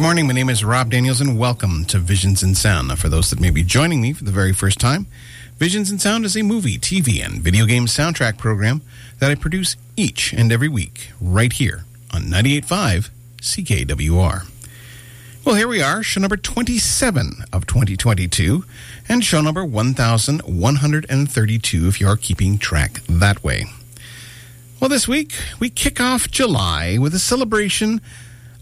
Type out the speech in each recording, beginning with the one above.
Good morning. My name is Rob Daniels, and welcome to Visions in Sound. Now, for those that may be joining me for the very first time, Visions in Sound is a movie, TV, and video game soundtrack program that I produce each and every week right here on 98.5 CKWR. Well, here we are, show number 27 of 2022, and show number 1132 if you are keeping track that way. Well, this week, we kick off July with a celebration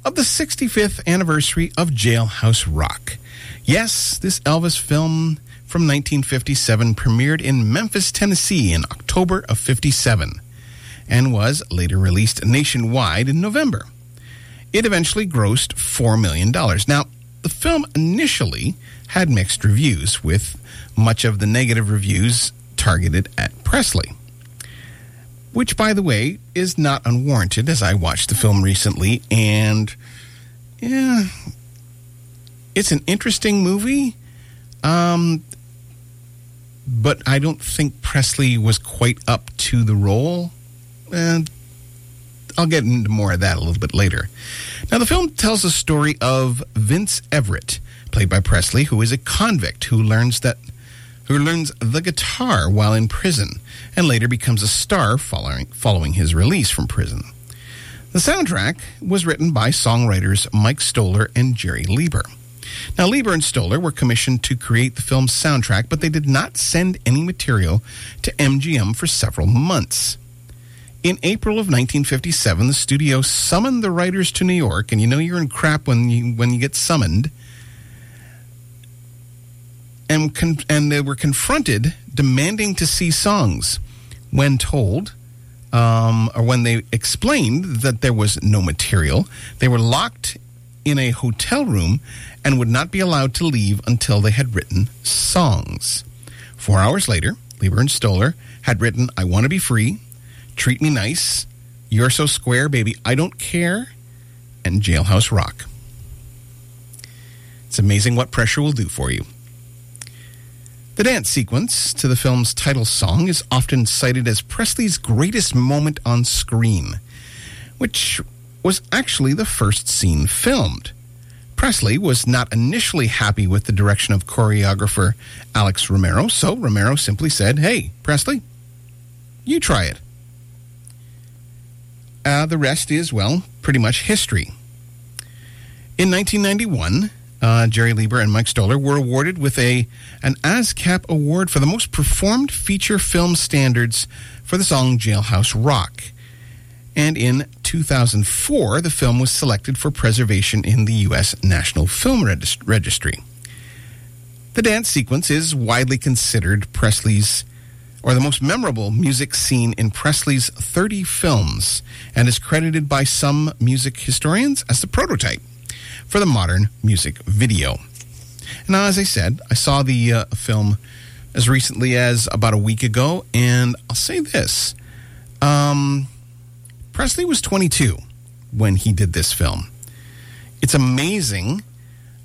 of the 65th anniversary of Jailhouse Rock. Yes, this Elvis film from 1957 premiered in Memphis, Tennessee in October of 57 and was later released nationwide in November. It eventually grossed $4 million. Now, the film initially had mixed reviews, with much of the negative reviews targeted at Presley which, by the way, is not unwarranted as I watched the film recently. And yeah, it's an interesting movie. Um, but I don't think Presley was quite up to the role. And I'll get into more of that a little bit later. Now, the film tells the story of Vince Everett, played by Presley, who is a convict who learns that who learns the guitar while in prison and later becomes a star following, following his release from prison. The soundtrack was written by songwriters Mike Stoller and Jerry Leiber. Now, Leiber and Stoller were commissioned to create the film's soundtrack, but they did not send any material to MGM for several months. In April of 1957, the studio summoned the writers to New York, and you know you're in crap when you when you get summoned and con- and they were confronted demanding to see songs when told um, or when they explained that there was no material. They were locked in a hotel room and would not be allowed to leave until they had written songs. Four hours later leiber and stoller had written i want to be free treat me nice you're so square baby i don't care and jailhouse rock. It's amazing what pressure will do for you the dance sequence to the film's title song is often cited as Presley's greatest moment on screen, which was actually the first scene filmed. Presley was not initially happy with the direction of choreographer Alex Romero, so Romero simply said, Hey, Presley, you try it. Uh, the rest is, well, pretty much history. In 1991, uh, Jerry Lieber and Mike Stoller were awarded with a an ASCAP award for the most performed feature film standards for the song Jailhouse Rock. And in 2004, the film was selected for preservation in the U.S. National Film Regist- Registry. The dance sequence is widely considered Presley's or the most memorable music scene in Presley's 30 films, and is credited by some music historians as the prototype for the modern music video. And as I said, I saw the uh, film as recently as about a week ago, and I'll say this. Um, Presley was 22 when he did this film. It's amazing.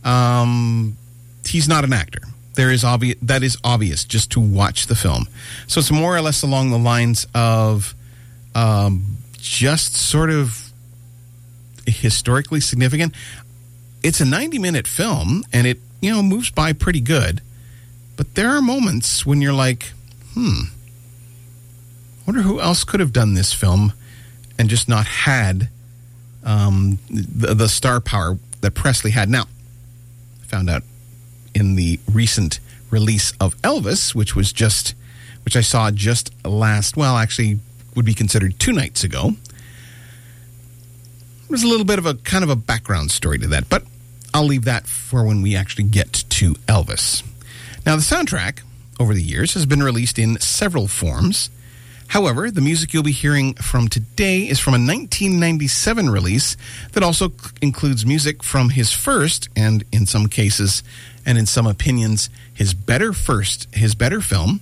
Um, he's not an actor. There is obvious that is obvious just to watch the film. So it's more or less along the lines of um, just sort of historically significant. It's a 90 minute film and it, you know, moves by pretty good. But there are moments when you're like, hmm, wonder who else could have done this film and just not had um, the, the star power that Presley had. Now, I found out in the recent release of Elvis, which was just, which I saw just last, well, actually would be considered two nights ago. There's a little bit of a kind of a background story to that, but I'll leave that for when we actually get to Elvis. Now, the soundtrack over the years has been released in several forms. However, the music you'll be hearing from today is from a 1997 release that also includes music from his first, and in some cases, and in some opinions, his better first, his better film,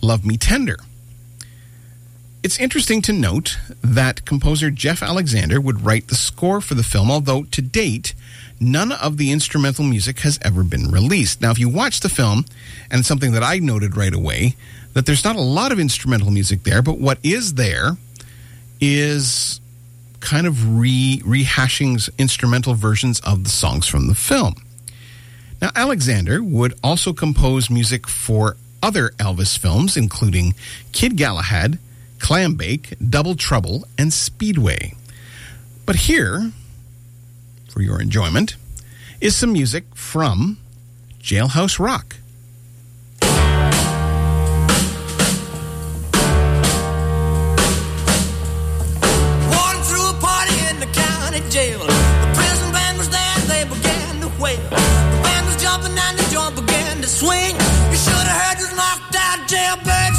Love Me Tender. It's interesting to note that composer Jeff Alexander would write the score for the film, although to date, none of the instrumental music has ever been released. Now, if you watch the film, and something that I noted right away, that there's not a lot of instrumental music there, but what is there is kind of re rehashing instrumental versions of the songs from the film. Now, Alexander would also compose music for other Elvis films, including Kid Galahad, Clambake, Double Trouble, and Speedway. But here, for your enjoyment, is some music from Jailhouse Rock. Walking through a party in the county jail. The prison band was there, they began to wail. The band was jumping and the joint began to swing. You should have heard this knocked out jailbird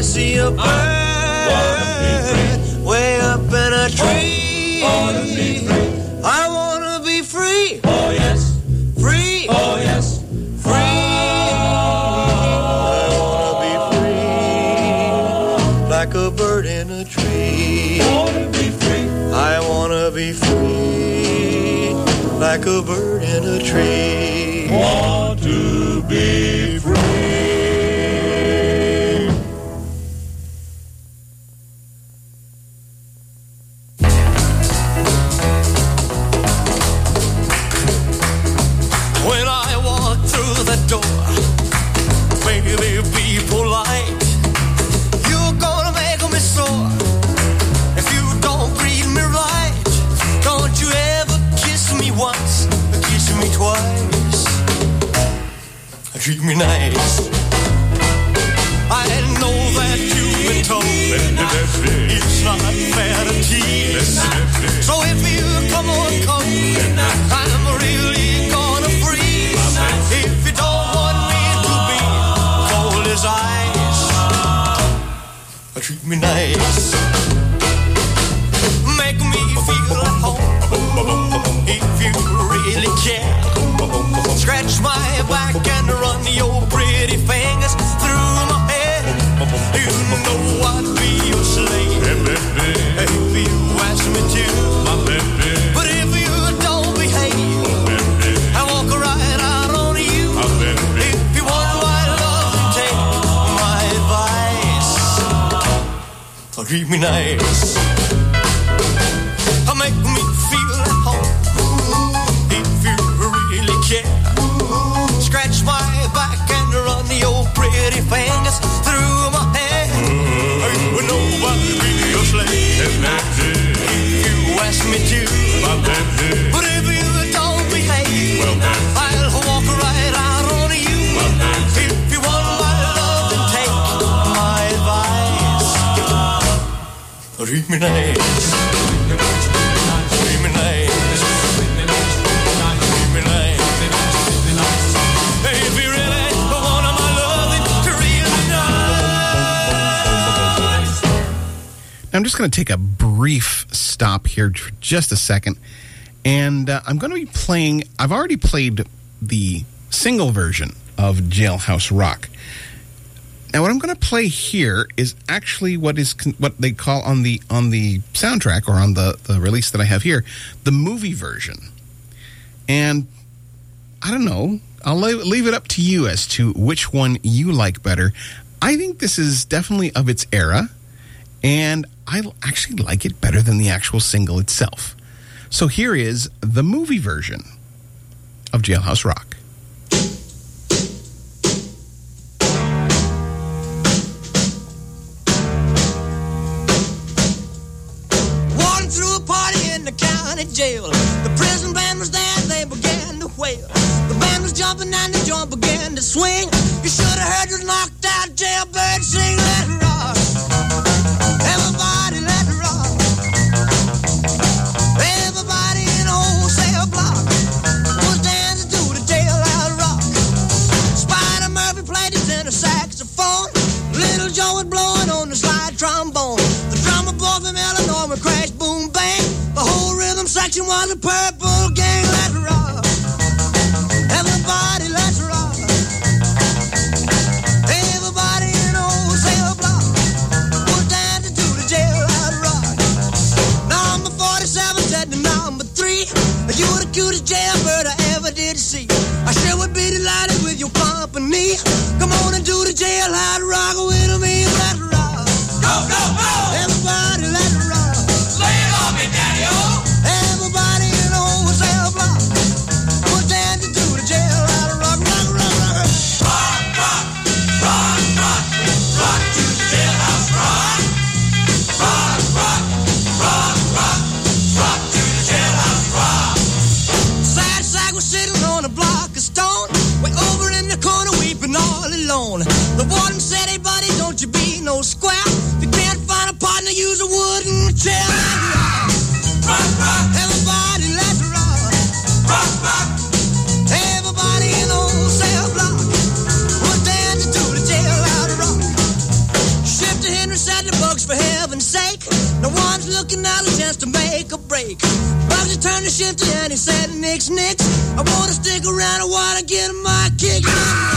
I see a bird way up in a tree. I wanna treat Treat me nice. Now, I'm just going to take a brief stop here for just a second. And uh, I'm going to be playing, I've already played the single version of Jailhouse Rock. Now, what I'm going to play here is actually what is con- what they call on the on the soundtrack or on the, the release that I have here, the movie version. And I don't know. I'll leave, leave it up to you as to which one you like better. I think this is definitely of its era, and I actually like it better than the actual single itself. So here is the movie version of Jailhouse Rock. County jail. The prison band was there, they began to wail. The band was jumping and the joint began to swing. You should have heard the knocked out jailbird sing, let it rock. Everybody let it rock. Everybody in the wholesale block was dancing to the jailhouse rock. Spider Murphy played his tenor saxophone. Little Joe was blowing on the slide trombone. Gretchen was a purple gang, let's rock. Everybody, let's rock. Everybody in old cell block. Put down to do the jail, let rock. Number 47 said to number 3, You were the cutest jailbird I ever did see. I sure would be delighted with your company. Come on and do the jail, let rock away. break. Bob's turned the shifty and he said, Nix, Nix, I wanna stick around, I wanna get my kicks.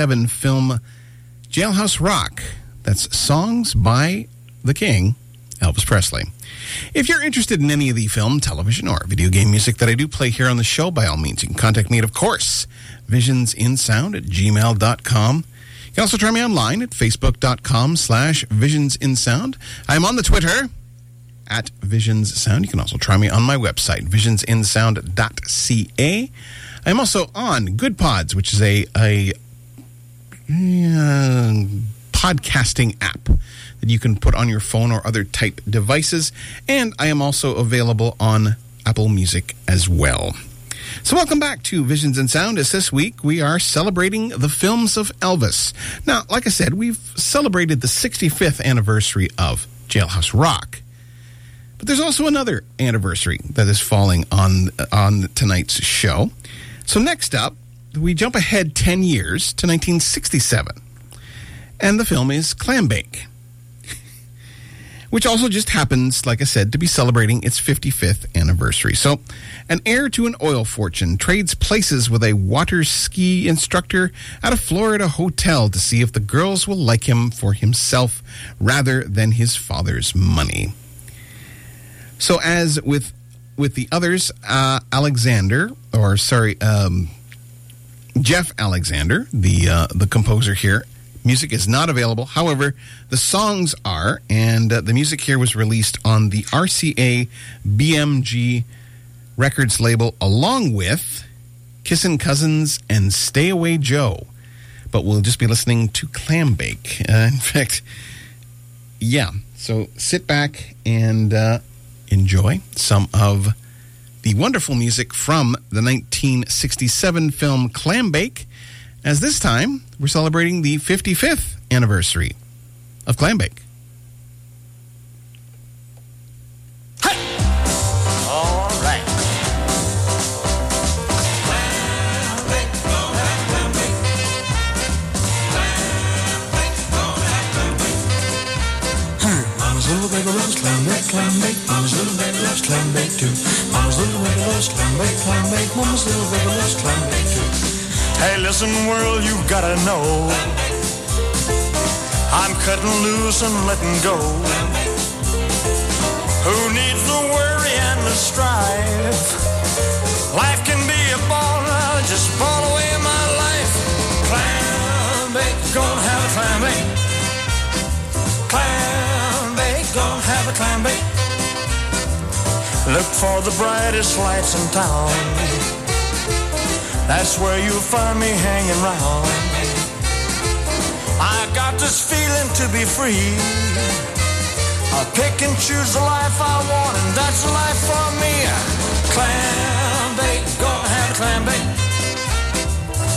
1957 film Jailhouse Rock. That's songs by the king, Elvis Presley. If you're interested in any of the film, television, or video game music that I do play here on the show, by all means, you can contact me at, of course, visionsinsound at gmail.com. You can also try me online at facebook.com slash visionsinsound. I'm on the Twitter at Visions Sound. You can also try me on my website, visionsinsound.ca. I'm also on Good Pods, which is a, a uh, podcasting app that you can put on your phone or other type devices. And I am also available on Apple Music as well. So, welcome back to Visions and Sound. As this week we are celebrating the films of Elvis. Now, like I said, we've celebrated the 65th anniversary of Jailhouse Rock. But there's also another anniversary that is falling on on tonight's show. So next up, we jump ahead 10 years to 1967. And the film is Clambake. Which also just happens, like I said, to be celebrating its 55th anniversary. So, an heir to an oil fortune trades places with a water ski instructor at a Florida hotel to see if the girls will like him for himself rather than his father's money. So as with with the others, uh, Alexander, or sorry, um, Jeff Alexander, the uh, the composer here, music is not available. However, the songs are, and uh, the music here was released on the RCA BMG Records label, along with Kissin' Cousins and Stay Away Joe. But we'll just be listening to Clambake. Uh, in fact, yeah. So sit back and uh, enjoy some of the wonderful music from the 1967 film Clambake, as this time we're celebrating the 55th anniversary of Clambake. All right. Mama's little baby loves clam bake, clam bake. Mama's little baby loves clam bake too. Little baby loves clam bake, clam bake. Mama's little baby loves clam bake too. Hey, listen, world, you gotta know. I'm cutting loose and letting go. Who needs the worry and the strife? Life can be a ball now, just ball away in my life. Clam bake, gonna have a clam bake. Clam bake, gonna have a clam bake. Look for the brightest lights in town. That's where you'll find me hanging round. I got this feeling to be free. I pick and choose the life I want, and that's the life for me. Clam bake, gonna have a clam bake.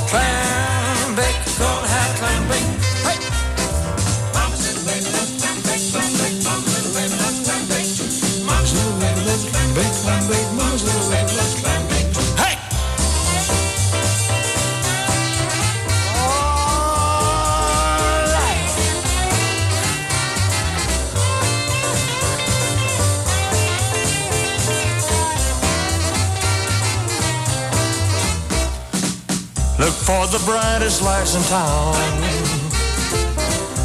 Clam for the brightest lights in town.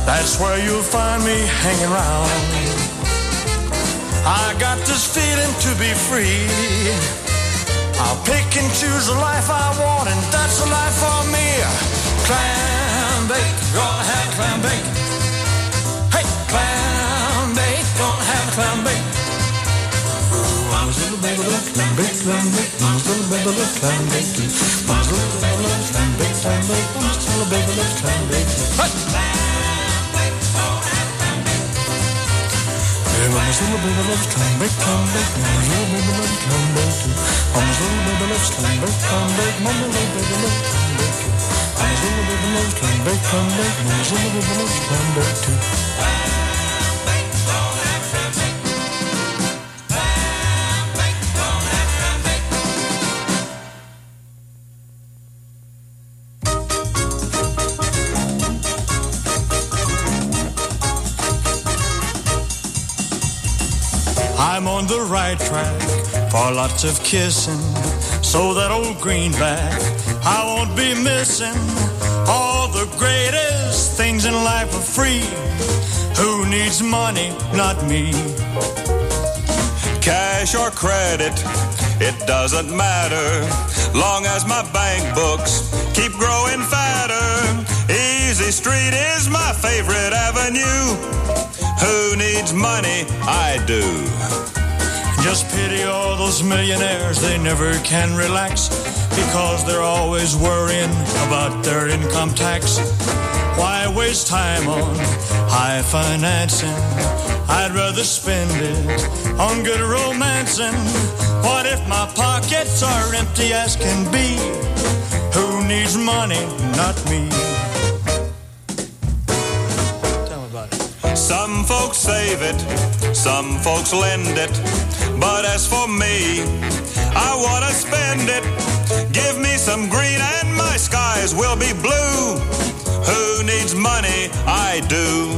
That's where you'll find me hanging around. I got this feeling to be free. I'll pick and choose the life I want, and that's the life for me. Clam bake, gonna have clam bake. Hey, clam bake, gonna have clam bake. Mama's little baby loves clam bake, clam bake. Mama's little baby loves clam bake too. Mama's little baby loves clam bake, clam bake. Mama's little baby loves clam bake too. Hey, Yeah, Mama's little baby loves clam bake, clam bake. Mama's little baby loves clam bake too. Mama's little baby loves clam bake, clam bake. Mama's little baby loves clam bake too. Mama's little baby loves clam bake, clam bake. Right track for lots of kissing. So that old greenback, I won't be missing. All the greatest things in life are free. Who needs money? Not me. Cash or credit, it doesn't matter. Long as my bank books keep growing fatter. Easy Street is my favorite avenue. Who needs money? I do. Just pity all those millionaires, they never can relax because they're always worrying about their income tax. Why waste time on high financing? I'd rather spend it on good romancing. What if my pockets are empty as can be? Who needs money? Not me. Some folks save it, some folks lend it. But as for me, I want to spend it. Give me some green and my skies will be blue. Who needs money? I do.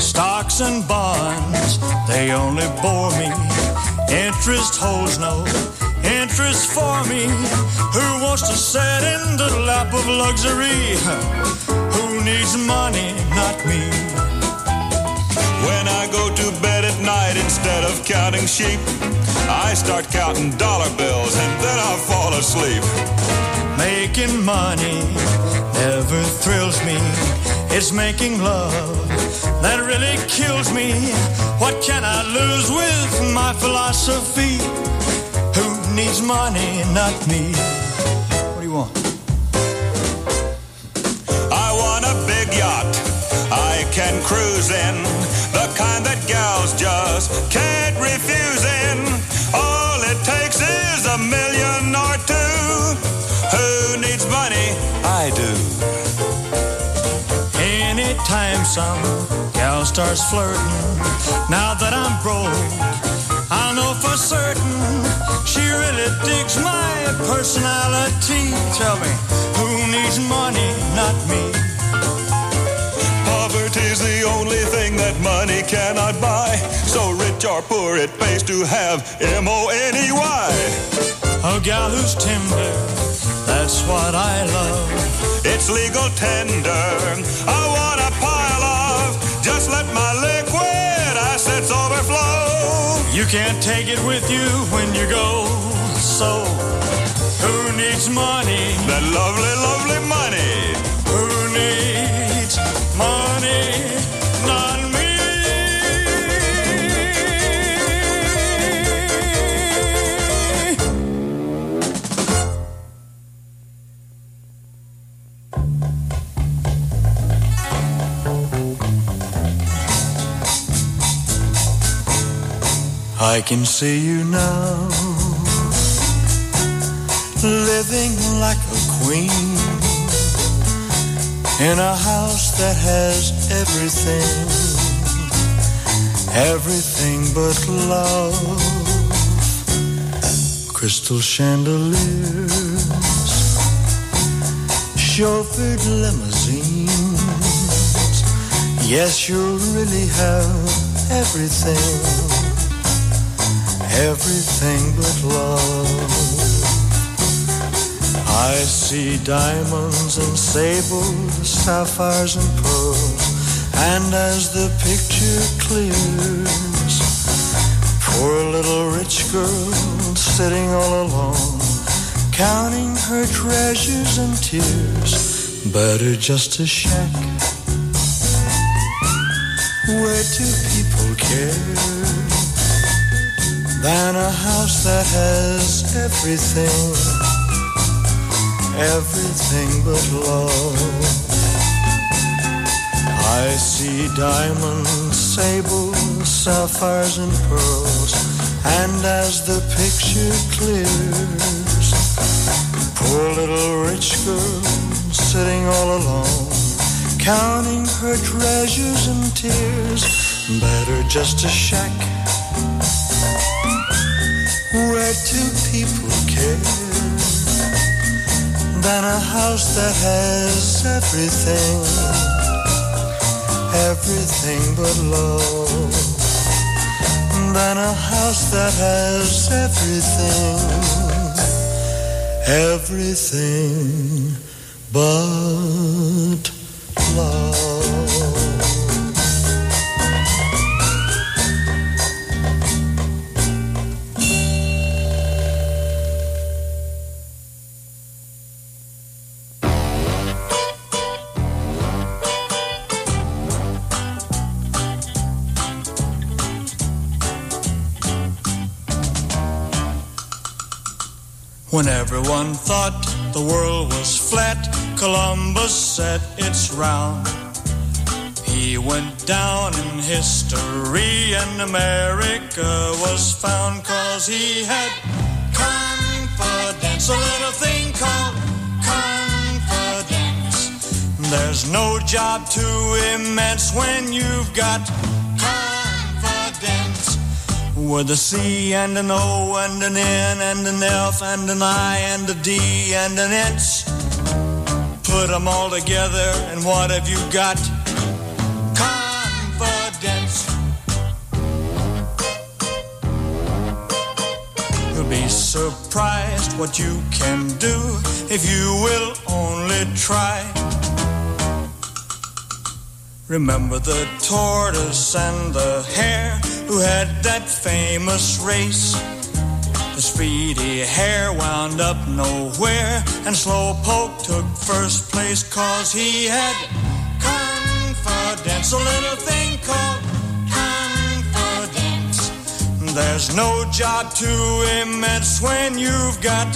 Stocks and bonds, they only bore me. Interest holds no interest for me. Who wants to sit in the lap of luxury? Who needs money? Not me. Go to bed at night, instead of counting sheep, I start counting dollar bills and then I fall asleep. Making money never thrills me. It's making love that really kills me. What can I lose with my philosophy? Who needs money? Not me. What do you want? I want a big yacht I can cruise in, just can't refuse in. All it takes is a million or two. Who needs money? I do. Anytime some gal starts flirting, now that I'm broke, I know for certain she really digs my personality. Tell me, who needs money? Not me. Poverty's the only thing that money cannot buy. So rich or poor, it pays to have M O N E Y. A gal who's tender, that's what I love. It's legal tender. I want a pile of. Just let my liquid assets overflow. You can't take it with you when you go. So, who needs money? That lovely, lovely money. Who needs money? I can see you now, living like a queen. In a house that has everything, everything but love. Crystal chandeliers, chauffeured limousines. Yes, you'll really have everything, everything but love. I see diamonds and sables, sapphires and pearls, and as the picture clears, poor little rich girl sitting all alone, counting her treasures and tears. Better just a shack where two people care than a house that has everything everything but love. I see diamonds, sables, sapphires, and pearls, and as the picture clears, poor little rich girl sitting all alone, counting her treasures and tears. Better just a shack where two people care than a house that has everything, everything but love. Than a house that has everything, everything but love. When everyone thought the world was flat, Columbus said it's round. He went down in history and America was found cause he had confidence, a little thing called confidence. There's no job too immense when you've got. With a C and an O and an N and an F and an I and a D and an H. Put them all together and what have you got? Confidence. You'll be surprised what you can do if you will only try. Remember the tortoise and the hare who had that famous race. The speedy hare wound up nowhere, and Slowpoke took first place cause he had confidence, a little thing called confidence. There's no job too immense when you've got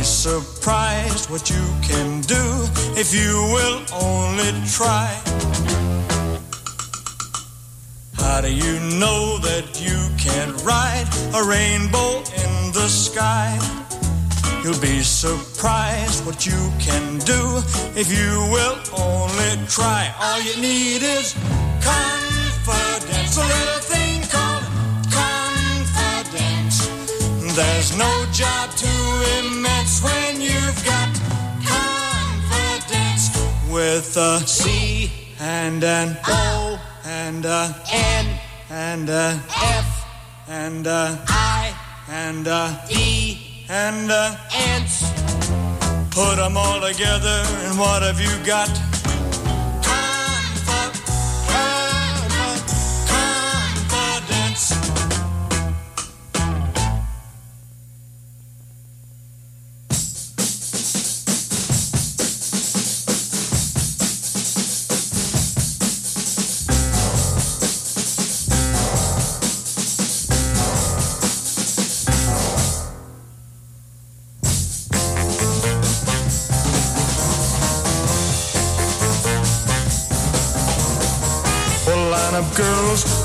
be surprised what you can do if you will only try. How do you know that you can ride a rainbow in the sky? You'll be surprised what you can do if you will only try. All you need is confidence, a little There's no job too immense when you've got confidence with a C and an O and a N and a F and a I and a E and a ants. Put them all together and what have you got?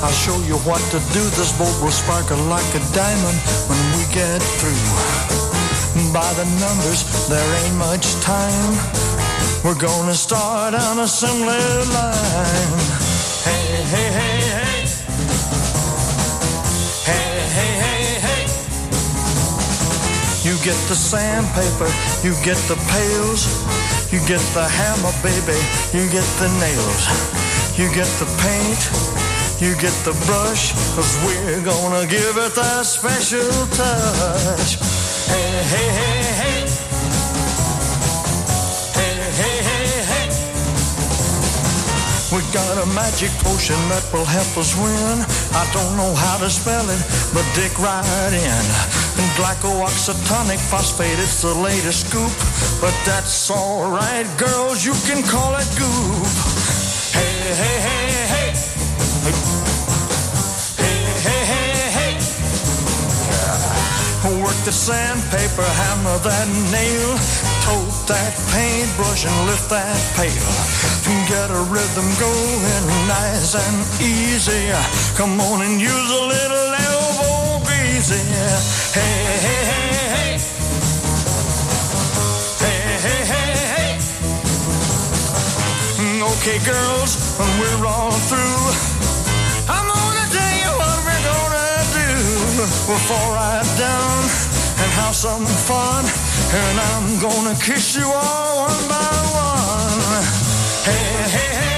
I'll show you what to do. This boat will sparkle like a diamond when we get through. By the numbers, there ain't much time. We're gonna start on assembly line. Hey, hey, hey, hey. Hey, hey, hey, hey. You get the sandpaper, you get the pails, you get the hammer, baby, you get the nails, you get the paint, you get the brush, cause we're gonna give it that special touch. Hey, hey, hey, hey. Hey, hey, hey, hey. We got a magic potion that will help us win. I don't know how to spell it, but dick right in. And glycooxytonic phosphate, it's the latest scoop. But that's alright, girls, you can call it goop. Hey, hey. Hey, Work the sandpaper, hammer that nail, tote that paintbrush and lift that pail. Get a rhythm going nice and easy. Come on and use a little elbow greasy. Hey, hey, hey, hey. Hey, hey, hey, hey. Mm, okay, girls, when we're all through, fall right down and have some fun. And I'm gonna kiss you all one by one. Hey, hey, hey,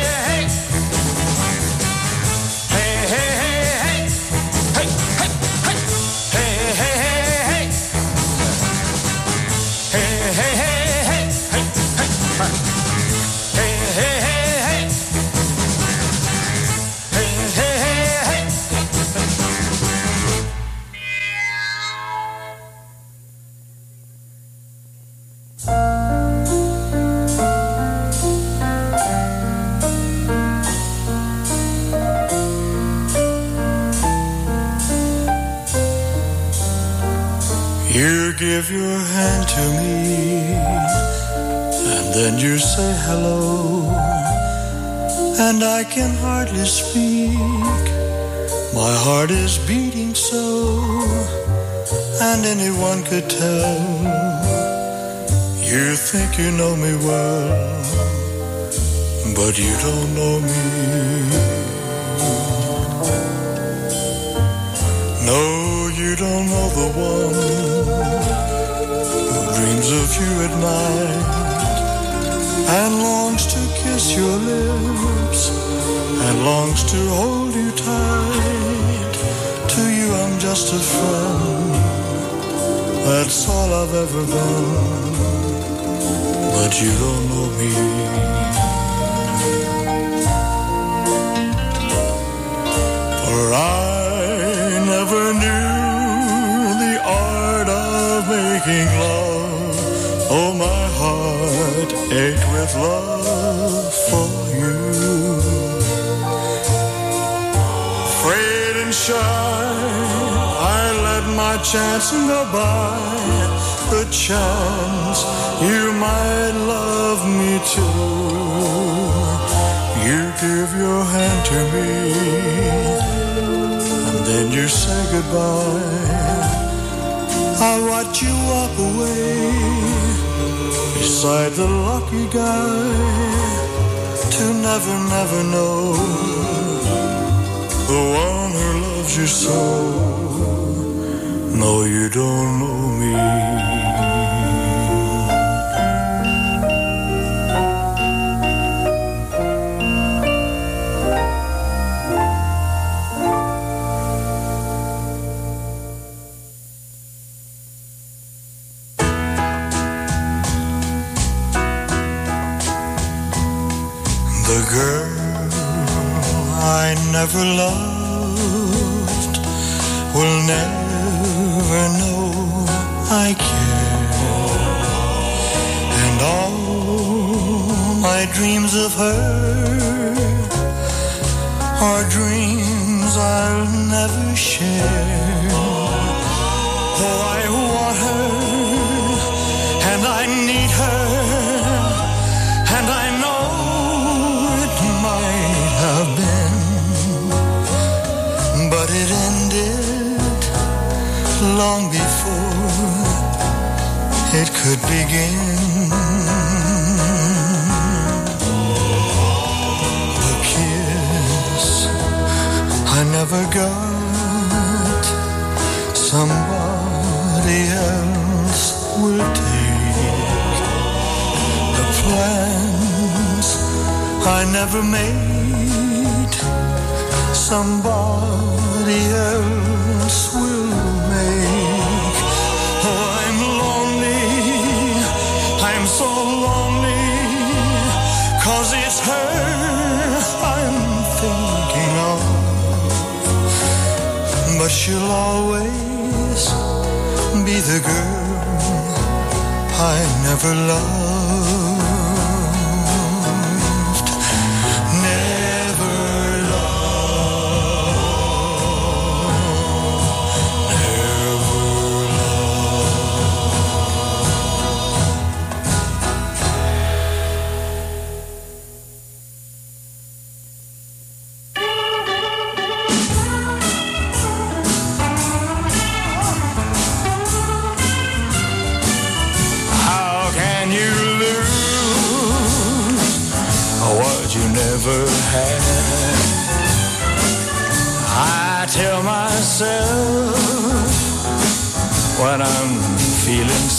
can hardly speak. My heart is beating so, and anyone could tell. You think you know me well, but you don't know me. No, you don't know the one who dreams of you at night and longs to kiss your lips longs to hold you tight. To you, I'm just a friend. That's all I've ever been. But you don't know me. For I never knew the art of making love. Oh, my heart ached with love for chance go by. The chance you might love me too. You give your hand to me and then you say goodbye. I watch you walk away beside the lucky guy to never, never know the one who loves you so. No, you don't know me. The girl I never loved dreams of her are dreams I'll never share. Oh, I want her and I need her. And I know it might have been, but it ended long before it could begin. Never got, somebody else will take the plans I never made. Somebody else she'll always be the girl I never loved.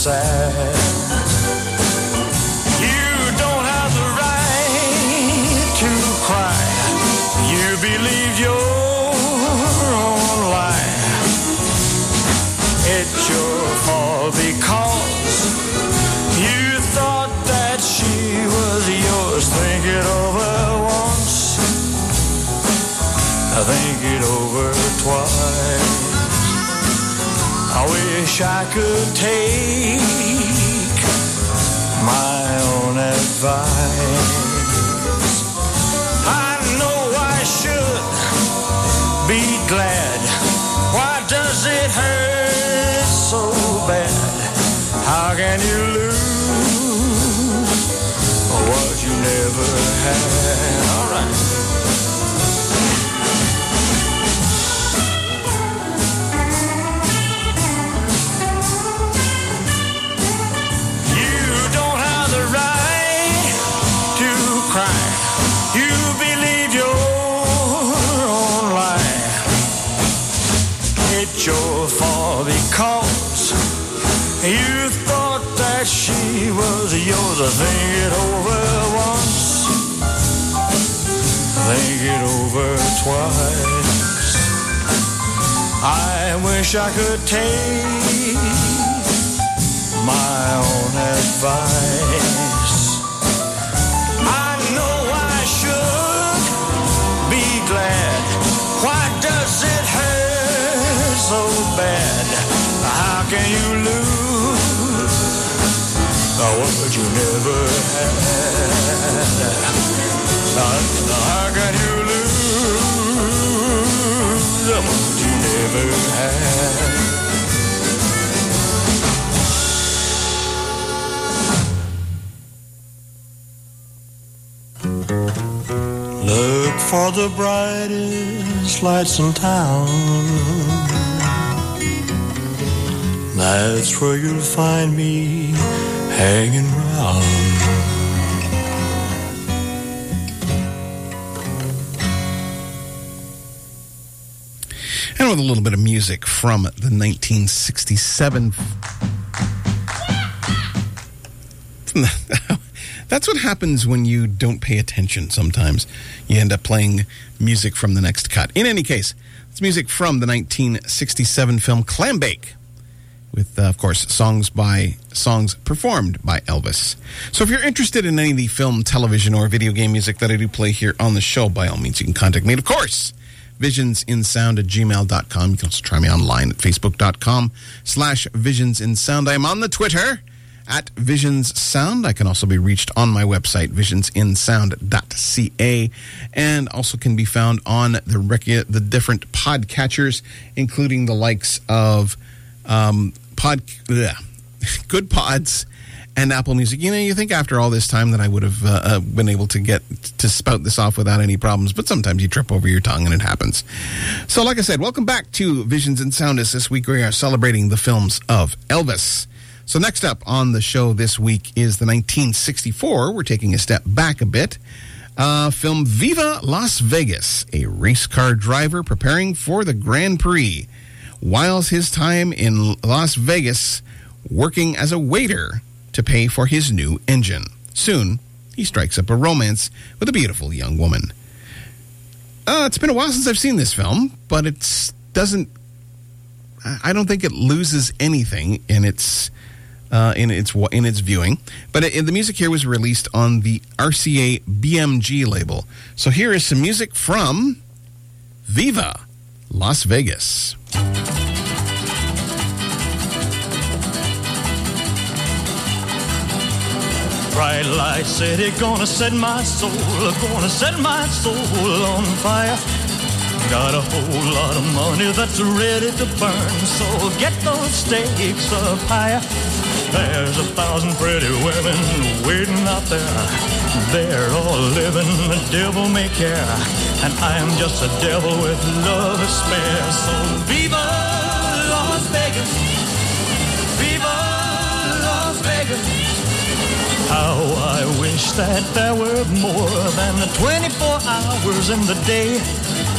Sad. You don't have the right to cry. You believe your own lie. It's your fault because you thought that she was yours. Think it over once. Think it over twice. I wish I could take my own advice. I know I should be glad. Why does it hurt so bad? How can you lose what you never had? All right. Your fault because you thought that she was yours. Think it over once. Think it over twice. I wish I could take my own advice. Bad? How can you lose what you never had? How can you lose what you never had? Look for the brightest lights in town. That's where you'll find me hanging round. And with a little bit of music from the 1967. That's what happens when you don't pay attention sometimes. You end up playing music from the next cut. In any case, it's music from the 1967 film Clambake with, uh, of course, songs by songs performed by Elvis. So, if you're interested in any of the film, television, or video game music that I do play here on the show, by all means, you can contact me. And of course, visionsinsound at gmail.com. You can also try me online at facebook.com slash visionsinsound. I'm on the Twitter at Visions Sound. I can also be reached on my website, visionsinsound.ca, and also can be found on the, rec- the different podcatchers, including the likes of um, pod, bleh, Goodpods and Apple Music. You know, you think after all this time that I would have uh, uh, been able to get to spout this off without any problems, but sometimes you trip over your tongue and it happens. So, like I said, welcome back to Visions and Soundness. This week we are celebrating the films of Elvis. So, next up on the show this week is the 1964. We're taking a step back a bit. Uh, film Viva Las Vegas, a race car driver preparing for the Grand Prix. Whilst his time in Las Vegas working as a waiter to pay for his new engine. Soon, he strikes up a romance with a beautiful young woman. Uh, it's been a while since I've seen this film, but it doesn't. I I don't think it loses anything in its uh, in its in its viewing. But it, the music here was released on the RCA BMG label. So here is some music from Viva Las Vegas. Bright light city, gonna set my soul, gonna set my soul on fire. Got a whole lot of money that's ready to burn, so get those stakes up higher. There's a thousand pretty women waiting out there. They're all living the devil may care, and I am just a devil with love to spare. So viva Las Vegas, viva Las Vegas. How I wish that there were more than the 24 hours in the day.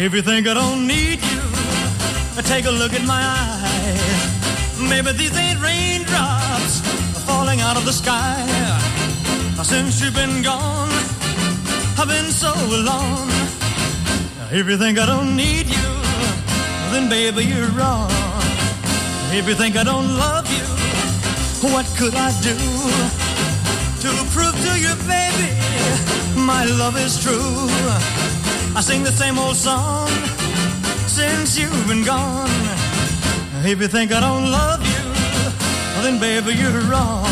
If you think I don't need you, take a look at my eyes. Maybe these ain't raindrops falling out of the sky. Since you've been gone, I've been so alone. If you think I don't need you, then baby you're wrong. If you think I don't love you, what could I do to prove to you, baby, my love is true? I sing the same old song since you've been gone. If you think I don't love you, then baby you're wrong.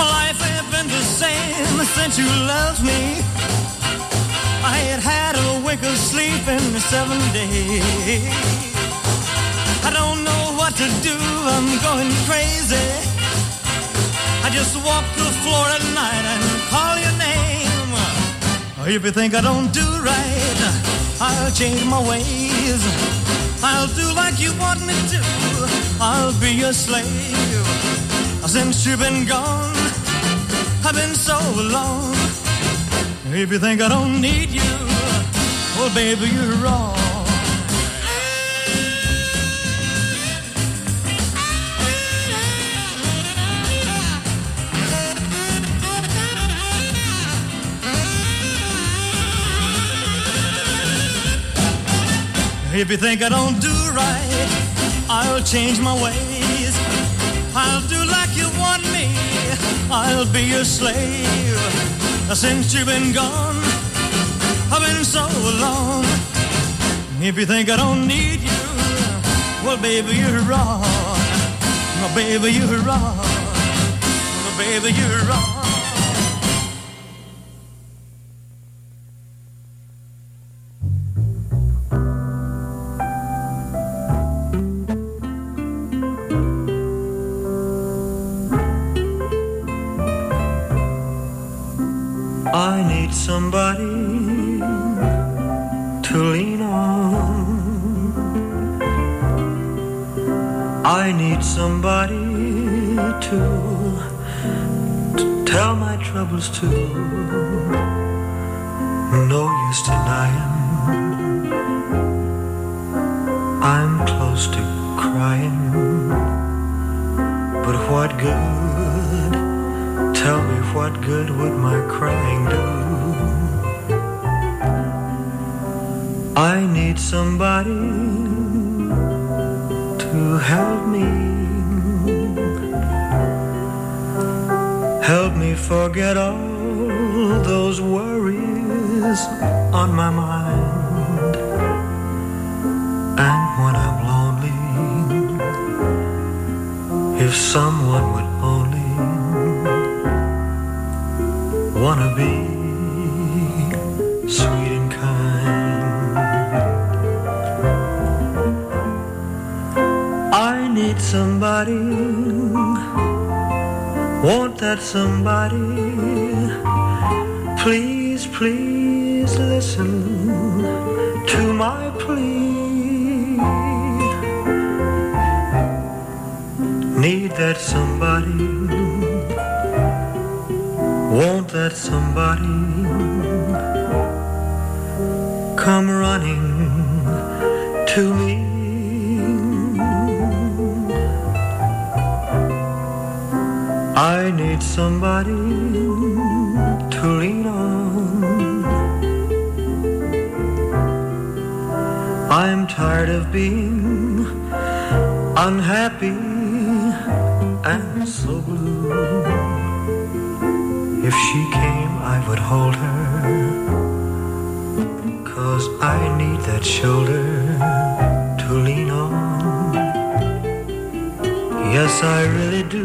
My life ain't been the same since you left me. I ain't had a wink of sleep in seven days. I don't know what to do, I'm going crazy. I just walk the floor at night and call your name. Oh, if you think I don't do right, I'll change my ways. I'll do like you want me to. I'll be your slave. Since you've been gone, I've been so alone. If you think I don't need you, well, baby, you're wrong. If you think I don't do right, I'll change my ways. I'll do like you want me. I'll be your slave. Since you've been gone, I've been so alone. If you think I don't need you, well, baby, you're wrong. Well, baby, you're wrong. Well, baby, you're wrong. Somebody to lean on. I need somebody to, to tell my troubles to. No use denying. I'm close to crying. But what good? Tell me what good would my crying do? I need somebody to help me. Help me forget all those worries on my mind. And when I'm lonely, if someone would wanna be sweet and kind. I need somebody, want that somebody. Please, please listen to my plea. Need that somebody that somebody come running to me? I need somebody that shoulder to lean on. Yes, I really do.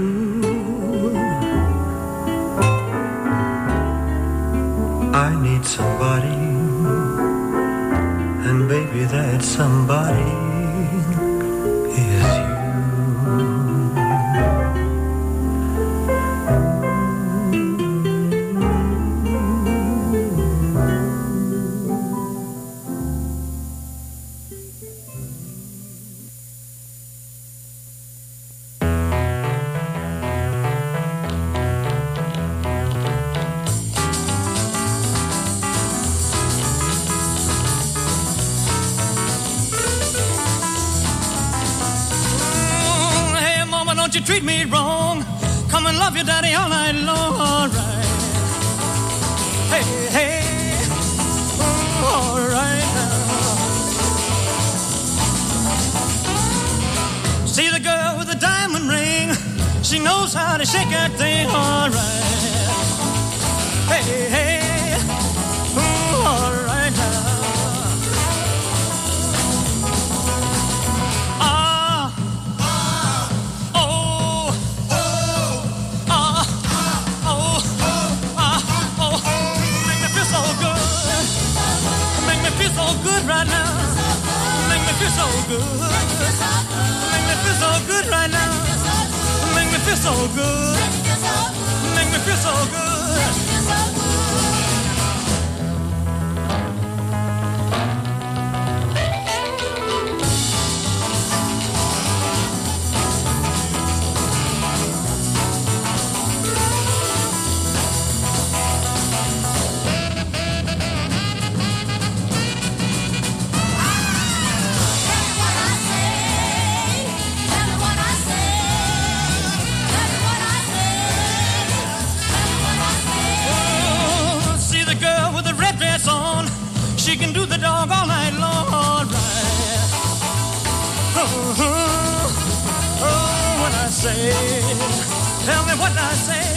Good. Make me feel so good right now. Make me feel so good. Make me feel so good. Say. Tell me what I say.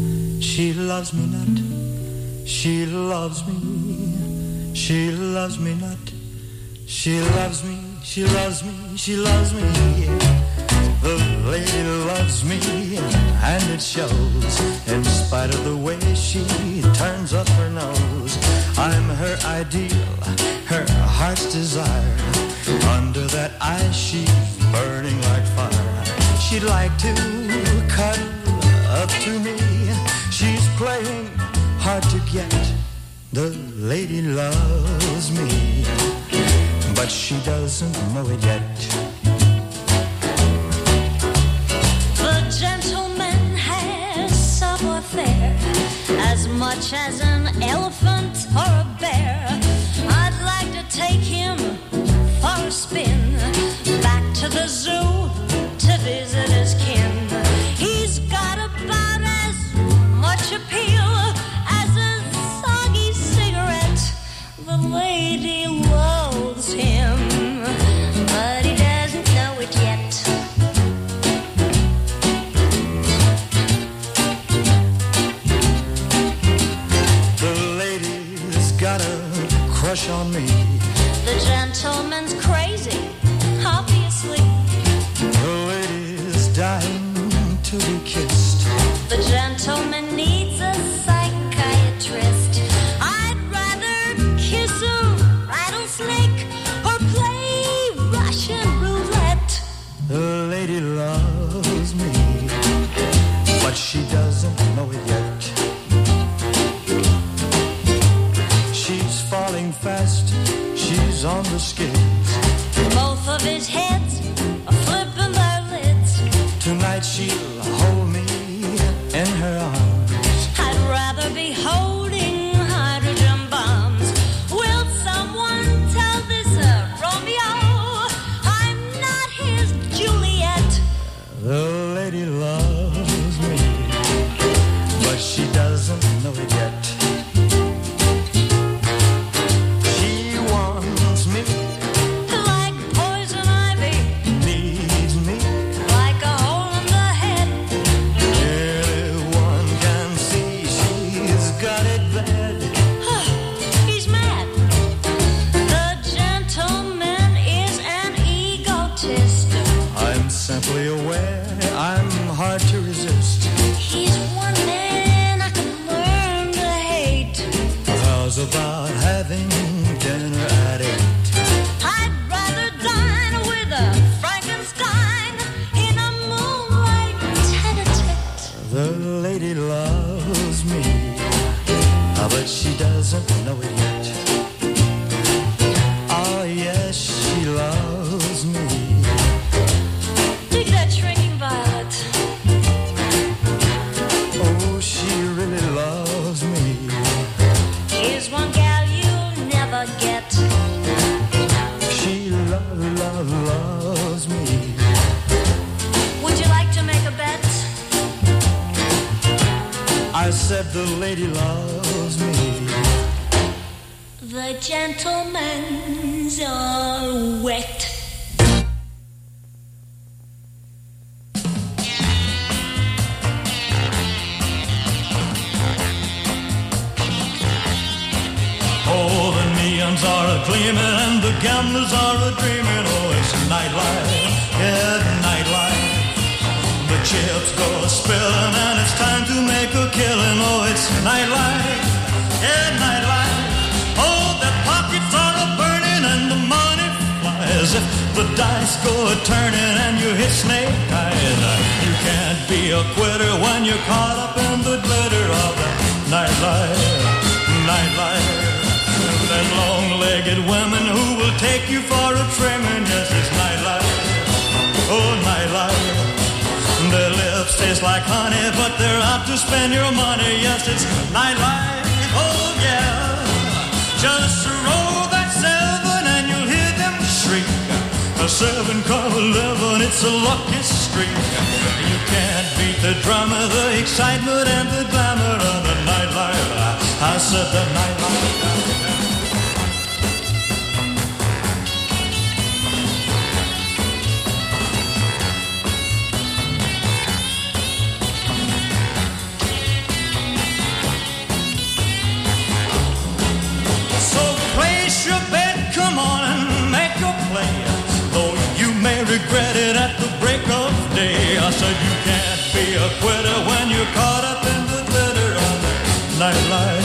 she loves me not. She loves me, she loves me not. She loves me, she loves me, she loves me. The lady loves me, and it shows. In spite of the way she turns up her nose, I'm her ideal, her heart's desire. Under that ice, she's burning like fire. She'd like to cuddle up to me. Playing hard to get. The lady loves me, but she doesn't know it yet. The gentleman has savoir-faire as much as an elephant or a bear. I'd like to take him on me. The gentleman's nightlife.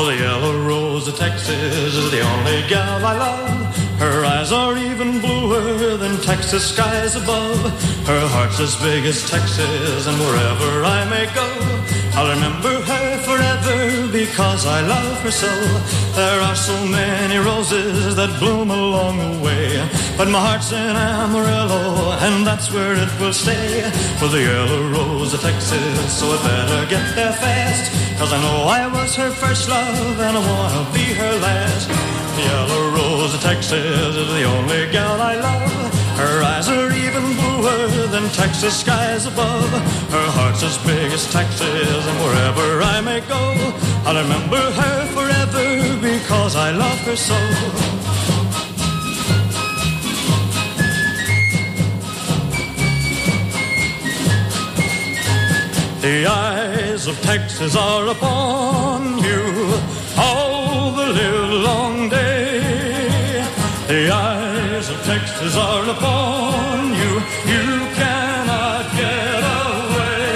Oh, the yellow rose of Texas is the only gal I love. Her eyes are even bluer than Texas skies above. Her heart's as big as Texas, and wherever I may go, I'll remember her forever because I love her so. There are so many roses that bloom along the way, but my heart's in Amarillo, and that's where it will stay. For the yellow rose of Texas, so I better get there fast. Cause I know I was her first love and I wanna be her last. The yellow rose of Texas is the only gal I love. Her eyes are even bluer than Texas skies above. Her heart's as big as Texas, and wherever I may go, I'll remember her forever because I love her so. The eyes of Texas are upon you all the live long day. The eyes of Texas are upon you. You cannot get away.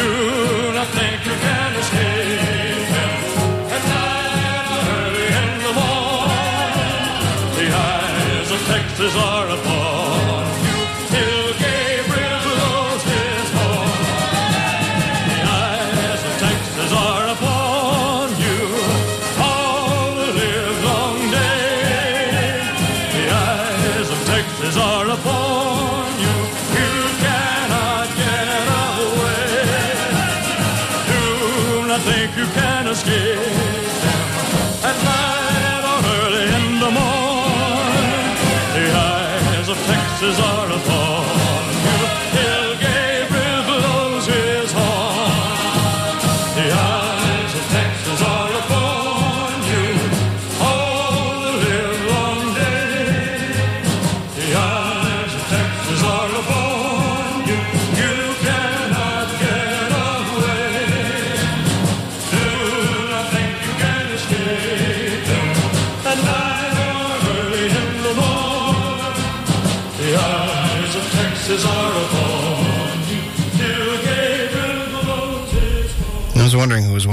Do not think you can escape them. At night or early in the morning, the eyes of Texas are of Texas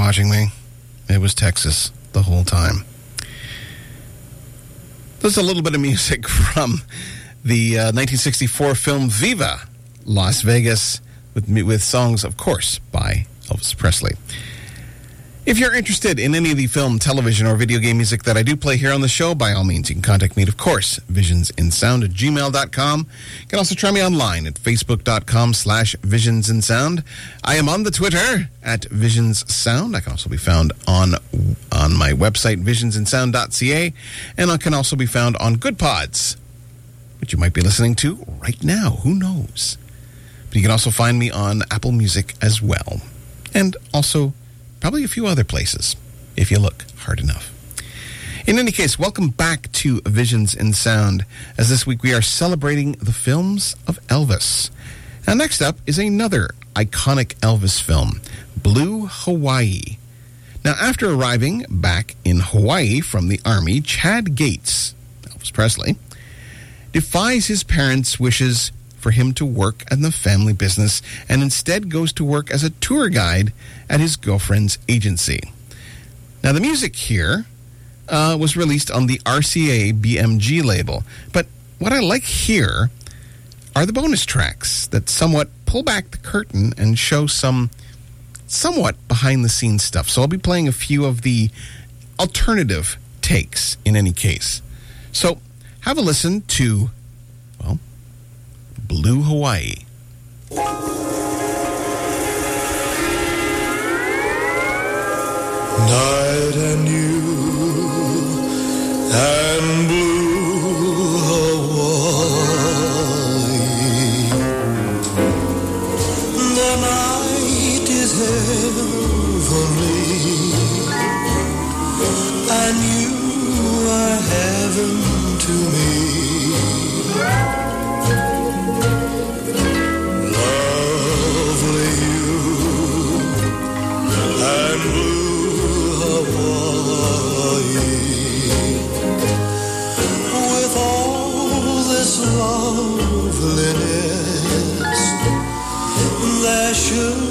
watching me. It was Texas the whole time. There's a little bit of music from the uh, 1964 film Viva Las Vegas with, with songs, of course, by Elvis Presley. If you're interested in any of the film, television, or video game music that I do play here on the show, by all means, you can contact me, of course, visionsinsound at gmail.com. You can also try me online at facebook.com slash visionsinsound. I am on the Twitter at visionssound. I can also be found on, on my website, visionsinsound.ca, and I can also be found on Goodpods, which you might be listening to right now. Who knows? But you can also find me on Apple Music as well. And also probably a few other places if you look hard enough. In any case, welcome back to Visions in Sound, as this week we are celebrating the films of Elvis. Now, next up is another iconic Elvis film, Blue Hawaii. Now, after arriving back in Hawaii from the Army, Chad Gates, Elvis Presley, defies his parents' wishes for him to work in the family business and instead goes to work as a tour guide at his girlfriend's agency. Now, the music here uh, was released on the RCA BMG label, but what I like here are the bonus tracks that somewhat pull back the curtain and show some somewhat behind the scenes stuff. So I'll be playing a few of the alternative takes in any case. So have a listen to, Blue Hawaii. Night and you and blue Hawaii. The night is heavenly, and you are heaven to me. Loveliness, there should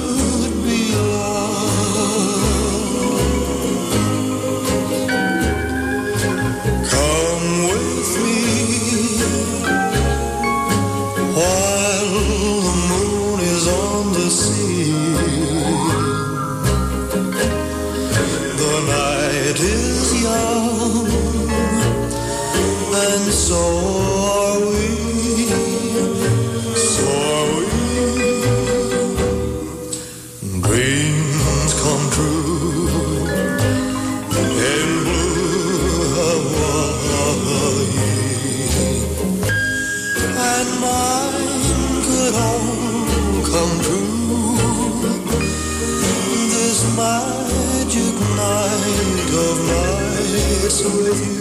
with you.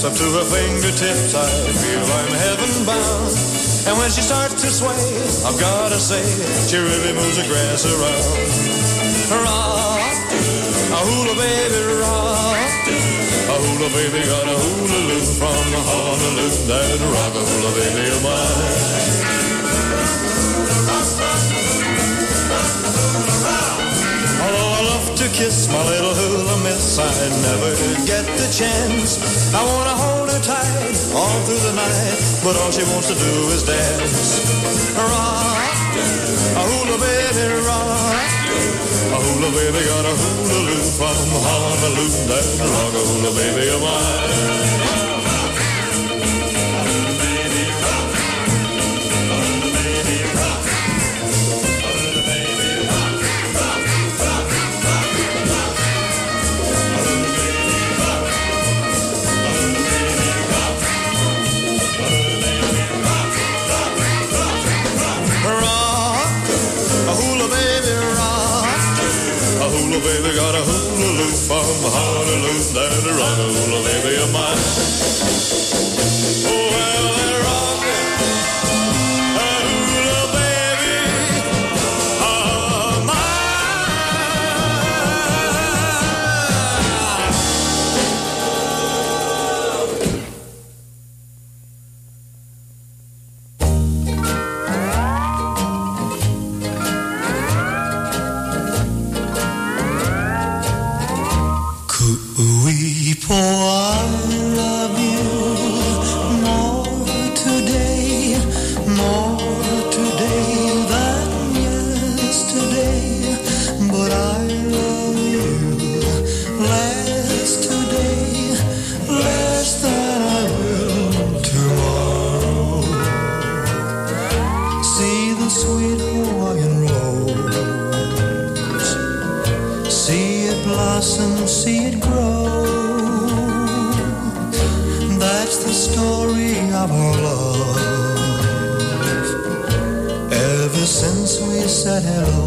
Hips up to her fingertips, I feel I'm heaven bound. And when she starts to sway, I've gotta say, she really moves the grass around. Rock, a hula baby, rock. A hula baby got a hula loop from Honolulu. That rock a hula baby of mine. Kiss my little hula miss, I never get the chance. I wanna hold her tight all through the night, but all she wants to do is dance. Rock, a hula baby, rock. A hula baby got a hula loop from Honolulu. That rock a hula baby of mine. Got a hula loop from Honolulu. That rock a hula baby of mine. Said hello,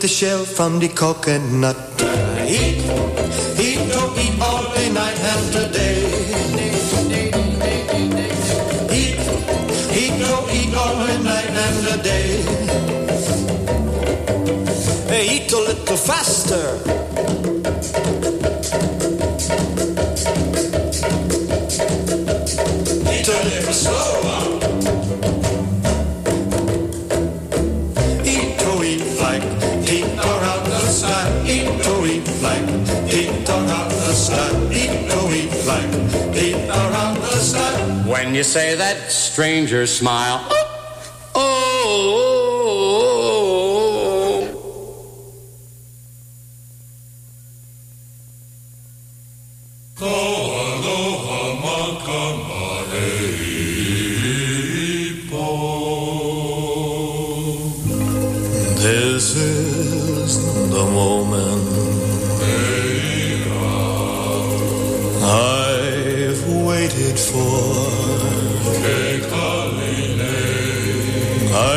the shell from the coconut. Eat. say that stranger smile.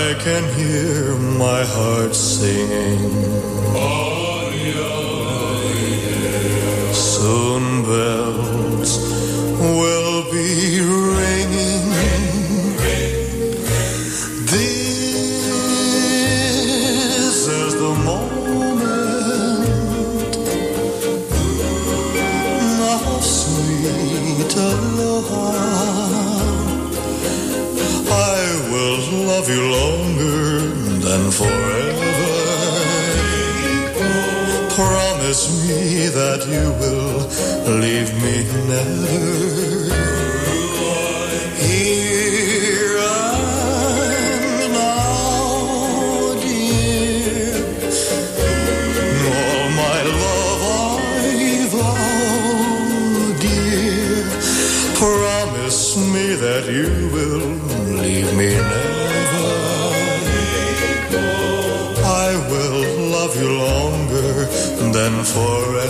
I can hear my heart singing. Soon, Bell. for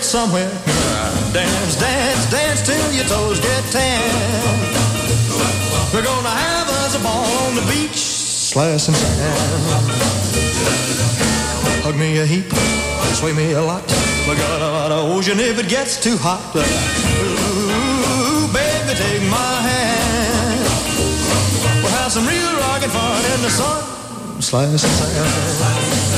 get somewhere. Dance, dance, dance till your toes get tan. We're gonna have us a ball on the beach, slash and sand. Hug me a heap, sway me a lot. We got oh, a lot of ocean if it gets too hot. Ooh, baby, take my hand. We'll have some real rockin' fun in the sun. And sand.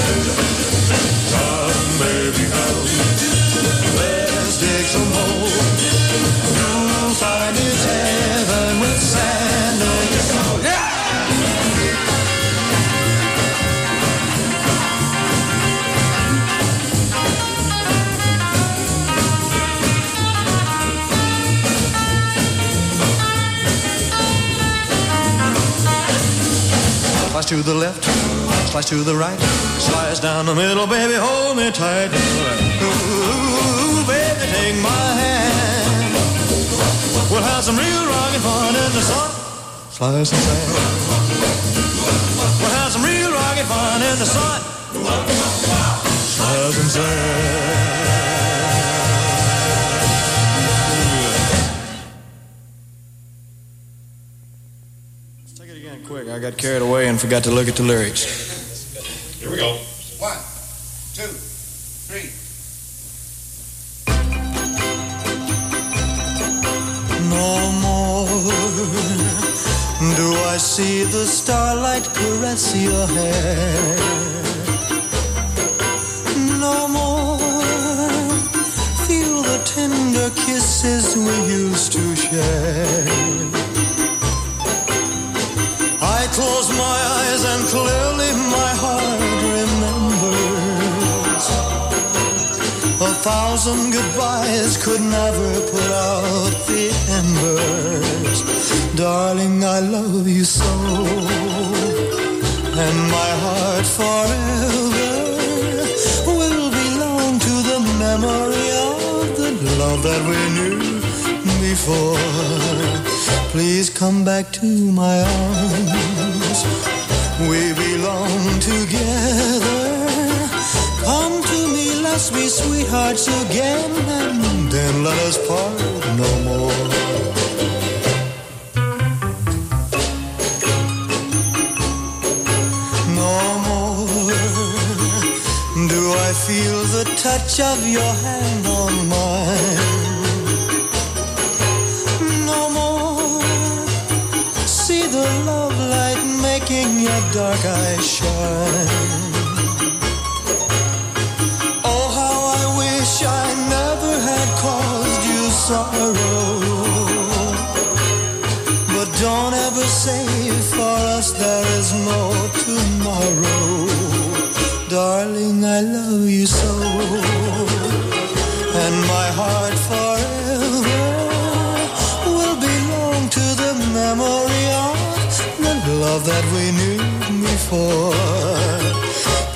Slice to the left, slice to the right, slice down the middle, baby, hold me tight. Ooh, baby, take my hand. We'll have some real rockin' fun in the sun. Slice and sand. We'll have some real rockin' fun in the sun. Slice and sand. Let's take it again quick. I got carried away and forgot to look at the lyrics. Before. Please come back to my arms. We belong together. Come to me, let's be sweethearts again, and then let us part no more. No more do I feel the touch of your hand on mine. Dark eyes shine. Oh, how I wish I never had caused you sorrow. But don't ever say for us there is no tomorrow. Darling, I love you so. And my heart forever will belong to the memory of the love that we knew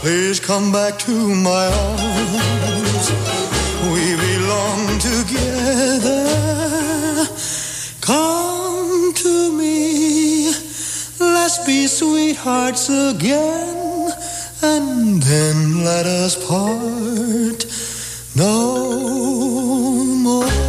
Please come back to my arms. We belong together. Come to me. Let's be sweethearts again. and then let us part no more.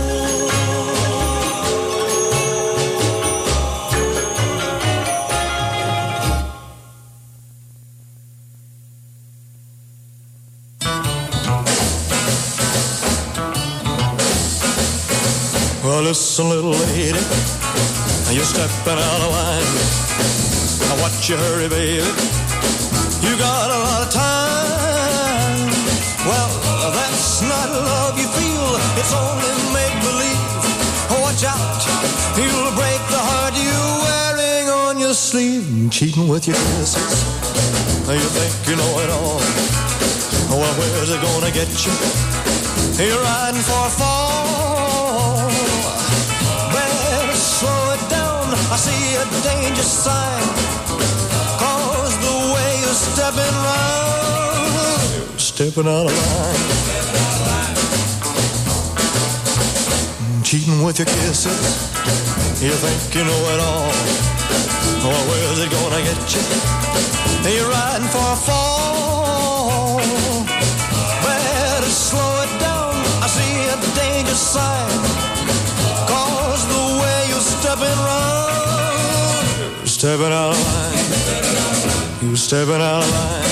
Stepping out of line. Now watch you hurry, baby. You got a lot of time. Well, that's not love you feel. It's only make believe. Watch out, you'll break the heart you're wearing on your sleeve. Cheating with your kisses. You think you know it all. Well, where's it gonna get you? You're riding for a fall. Danger sign. Cause the way you're stepping round, stepping out of line. Cheating with your kisses. You think you know it all. Well, where's it gonna get you? You're riding for a fall. Stepping out of line. You're stepping out of line.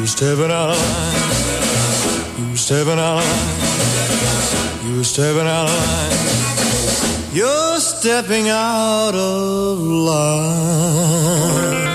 You stepping out of line. You stepping out of line. You stepping out of line. You're stepping out of line.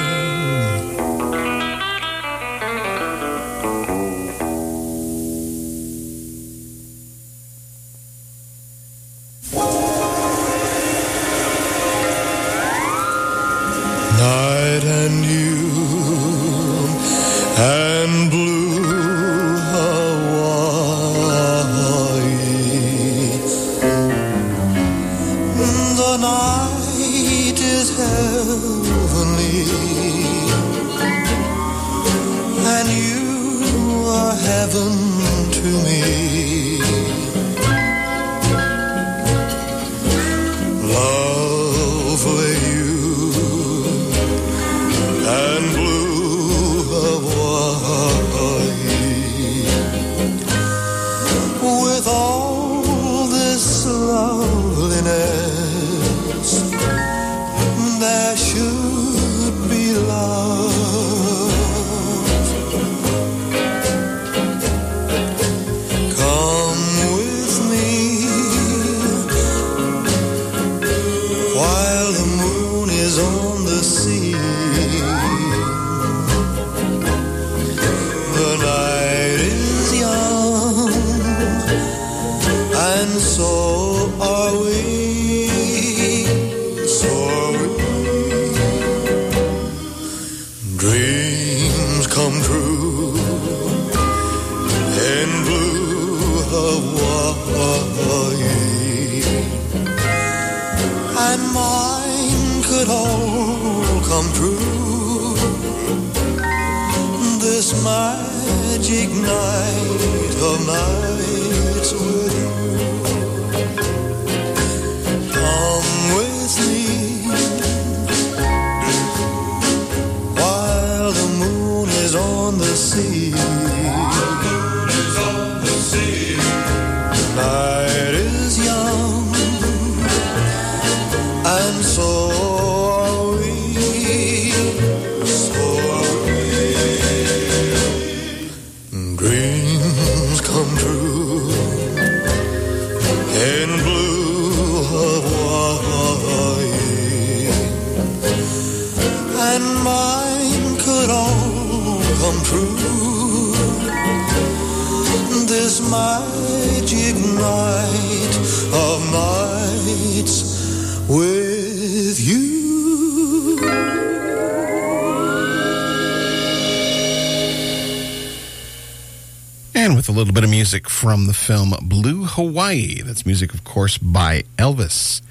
From the film Blue Hawaii. That's music, of course, by Elvis.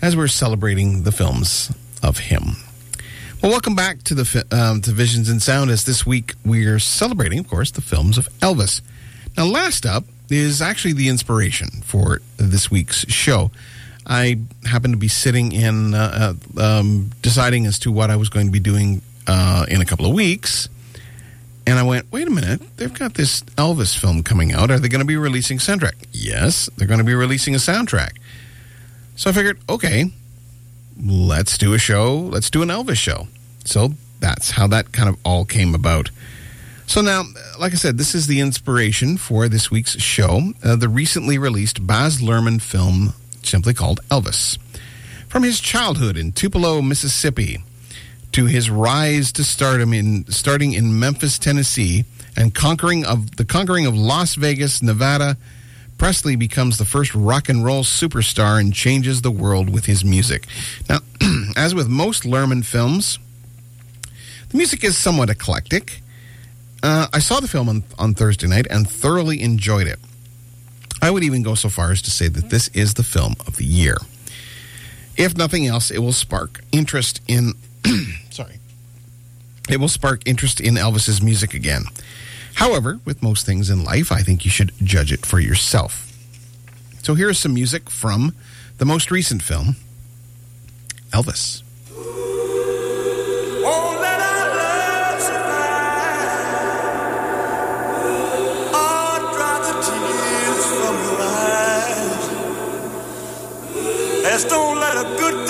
As we're celebrating the film's of him. Well, welcome back to the um, to Visions and Sound. As this week we are celebrating, of course, the films of Elvis. Now, last up is actually the inspiration for this week's show. I happened to be sitting in uh, uh, um, deciding as to what I was going to be doing uh, in a couple of weeks, and I went, "Wait a minute! They've got this Elvis film coming out. Are they going to be releasing soundtrack? Yes, they're going to be releasing a soundtrack." So I figured, okay, let's do a show. Let's do an Elvis show. So that's how that kind of all came about. So now, like I said, this is the inspiration for this week's show, uh, the recently released Baz Luhrmann film simply called Elvis. From his childhood in Tupelo, Mississippi, to his rise to stardom in starting in Memphis, Tennessee, and conquering of the conquering of Las Vegas, Nevada, Presley becomes the first rock and roll superstar and changes the world with his music. Now, as with most Luhrmann films, the music is somewhat eclectic. Uh, I saw the film on, on Thursday night and thoroughly enjoyed it. I would even go so far as to say that this is the film of the year. If nothing else, it will spark interest in. sorry. It will spark interest in Elvis's music again. However, with most things in life, I think you should judge it for yourself. So here is some music from the most recent film, Elvis. Let's don't let a good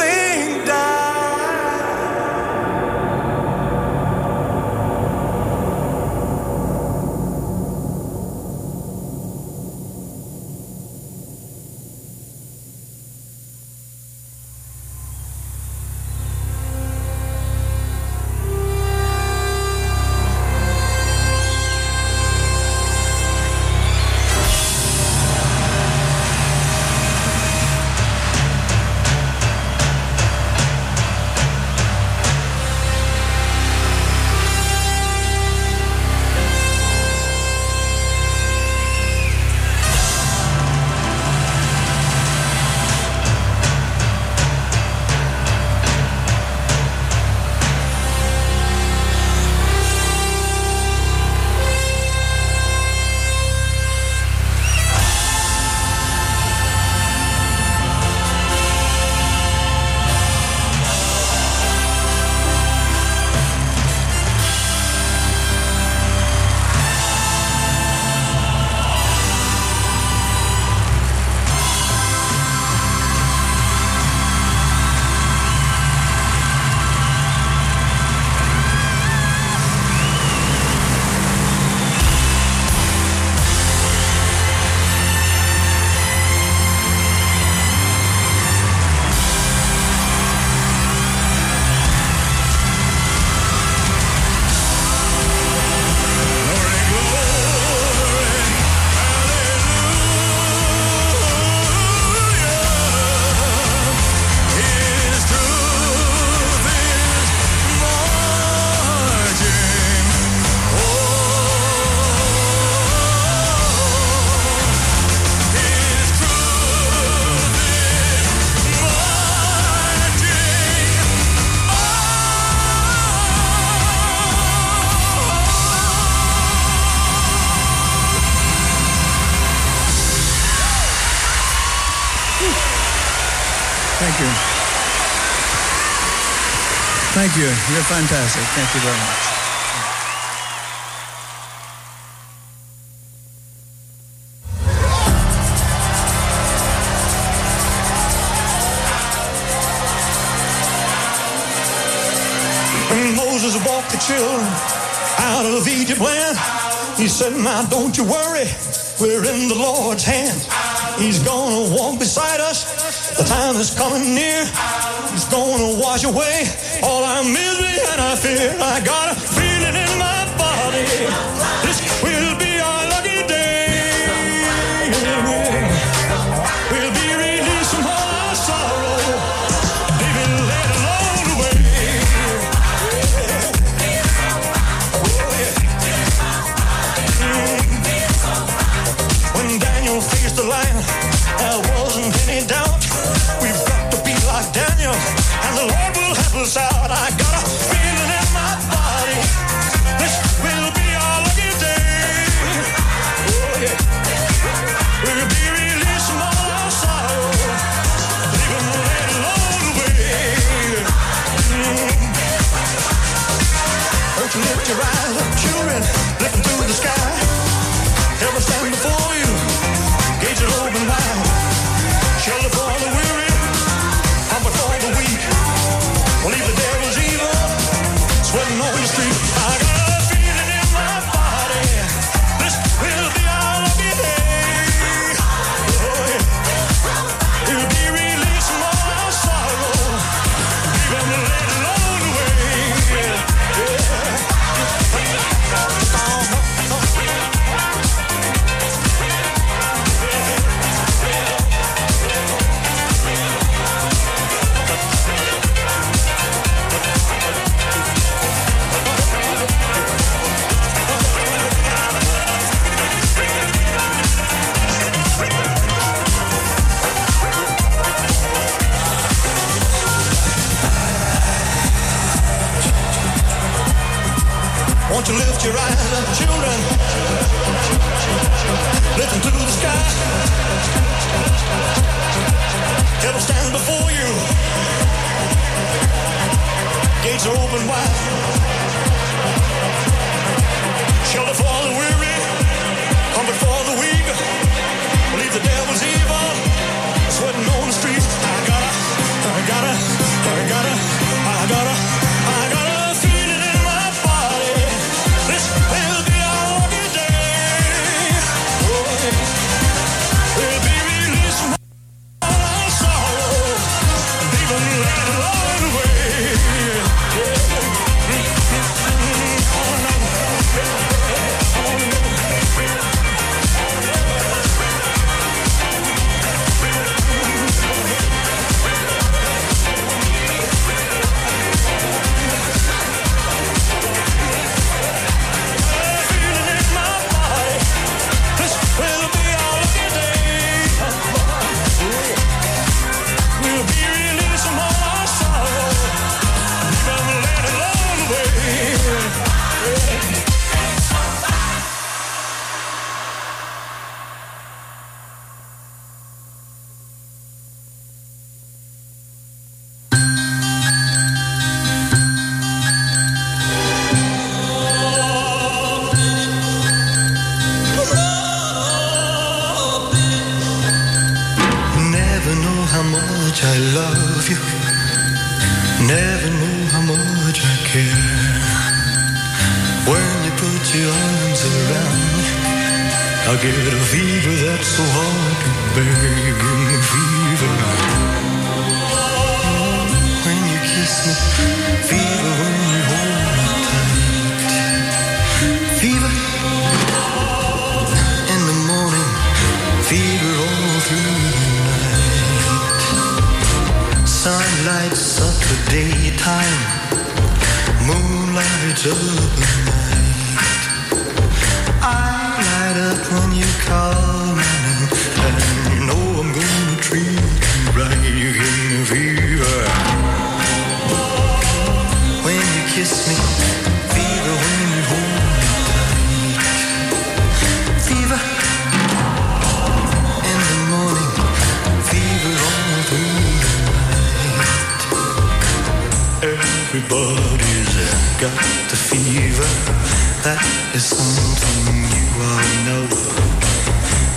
you. You're fantastic. Thank you very much. When Moses walked the children out of Egypt land, he said, Now don't you worry, we're in the Lord's hand. He's gonna walk beside us. The time is coming near. Everybody's got the fever. That is something you all know.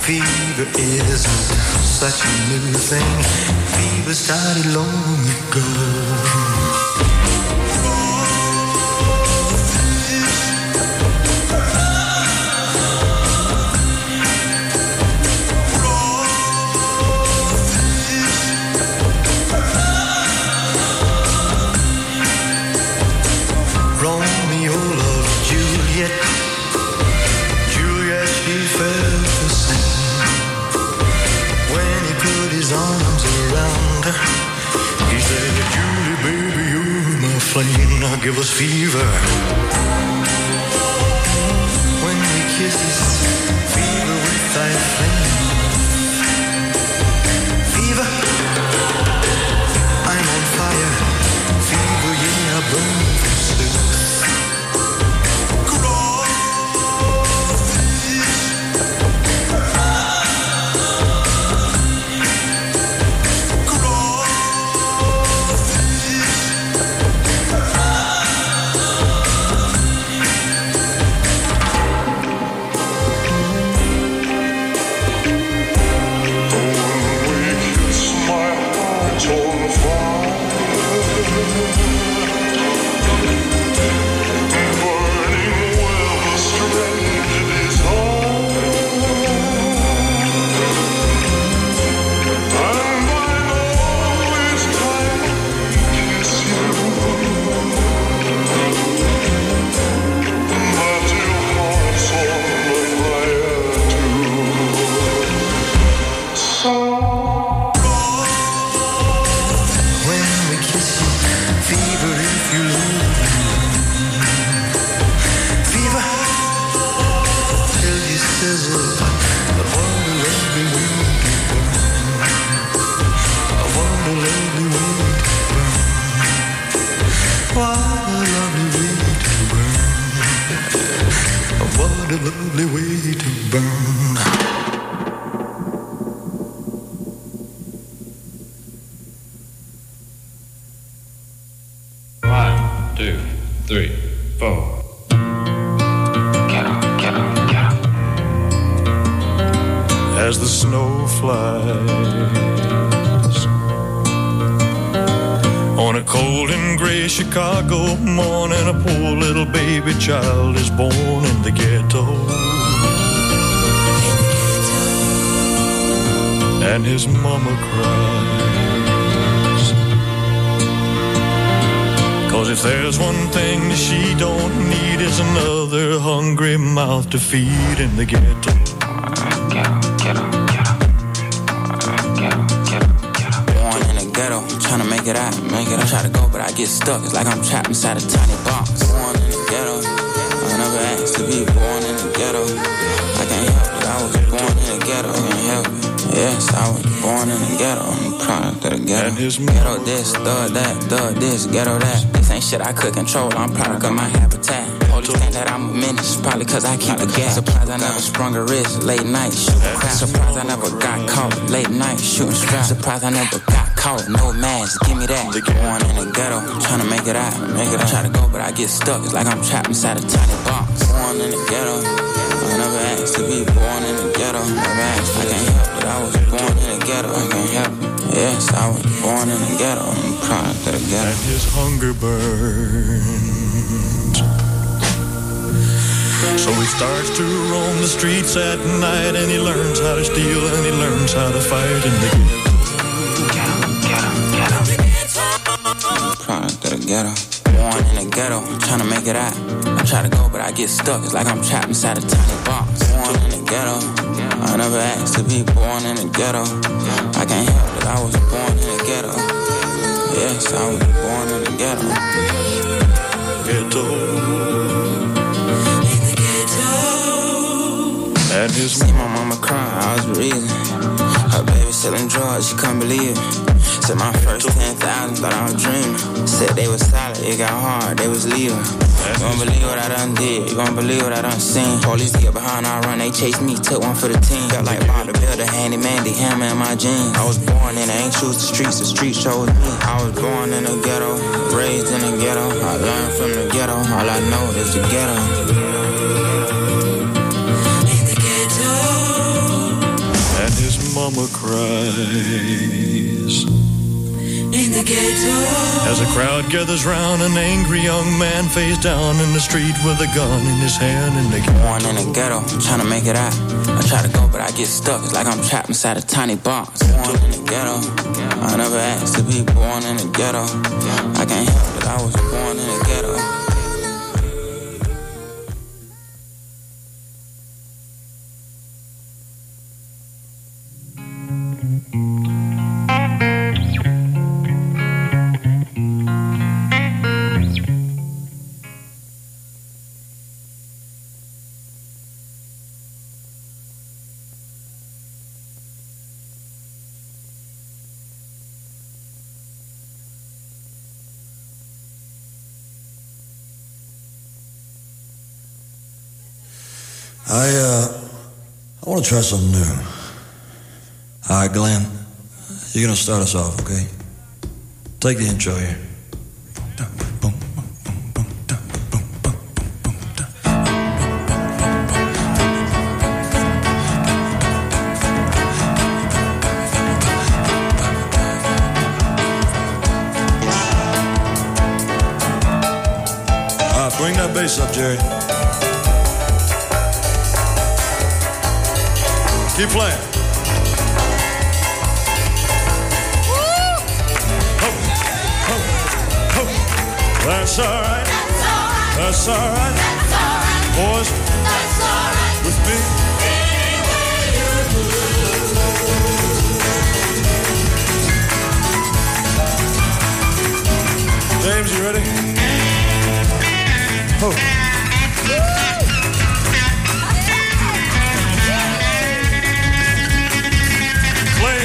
Fever isn't such a new thing. Fever started long ago. Ipanema give us fever. When we kiss, fever with thy flame. Fever, I'm on fire. Fever, yeah, burn. Shit I could control. I'm product of my habitat. Police think that I'm a menace, probably cause I keep a gas. Surprised I never sprung a wrist, late night shooting crap. Surprised I never got caught, late night shooting straps. Surprised I never got caught, no mask, give me that. Born in the ghetto, trying to make it out, make it out. Try to go, but I get stuck. It's like I'm trapped inside a tiny box. Born in the ghetto, I never asked to be born in the ghetto. Never asked, I can't help it. I was the ghetto, I can't help it. Yes, I was born in the ghetto. I'm a product of the ghetto. And his hunger burns. So he starts to roam the streets at night and he learns how to steal and he learns how to fight in the ghetto. product of the ghetto. Born in the ghetto, trying to make it out. I try to go, but I get stuck. It's like I'm trapped inside a tiny box. Born in the ghetto, I never asked to be born in the ghetto. I can't help it, I was born in the ghetto. Yes, I was born in the ghetto. And his See my mama cry, I was breathing. Her baby selling drugs, she couldn't believe it. Said my first 10,000, thought I was dreaming. Said they was solid, it got hard, they was leaving. You gon' believe what I done did, you gon' believe what I done seen. Police get behind, I run, they chase me, took one for the team. Felt like Bob the Builder, handyman, the hammer in my jeans. I was born in, I ain't the streets, the streets chose me. I was born in the ghetto, raised in the ghetto. I learned from the ghetto, all I know is the ghetto. and his mama cries. As a crowd gathers round, an angry young man face down in the street with a gun in his hand in the Born in the ghetto, trying to make it out. I try to go, but I get stuck. It's like I'm trapped inside a tiny box. Born in the ghetto, I never asked to be born in the ghetto. I can't help it, I was try something new. All right, Glenn, you're to start us off, okay? Take the intro here. All right, bring that bass up, Jerry. Keep playing. That's all right. That's all right. That's all right. Boys, That's all right. with me. James, you ready? Oh.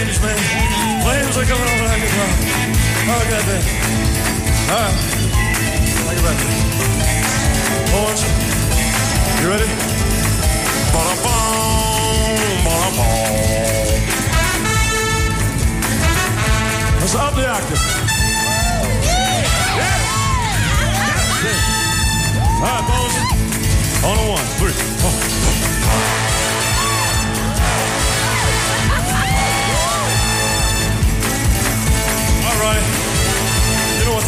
flames, man. Flames are coming over like a. Oh, God man! All right. Think about this. Boys, you ready? Ba-da-bum, ba-da-bum. Let's up the octave. All right, boys. On a one, three, four.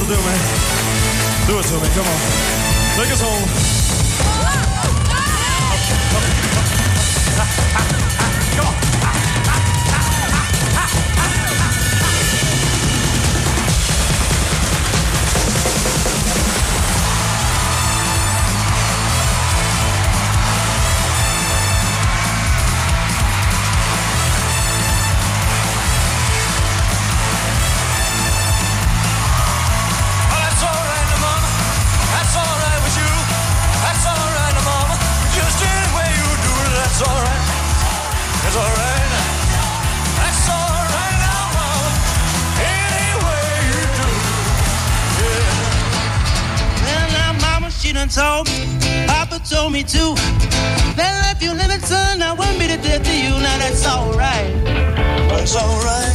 it do, me. Do it to me. Come on. Take us home. too. That life you live, son, I wouldn't be the death to you. Now that's alright. That's alright.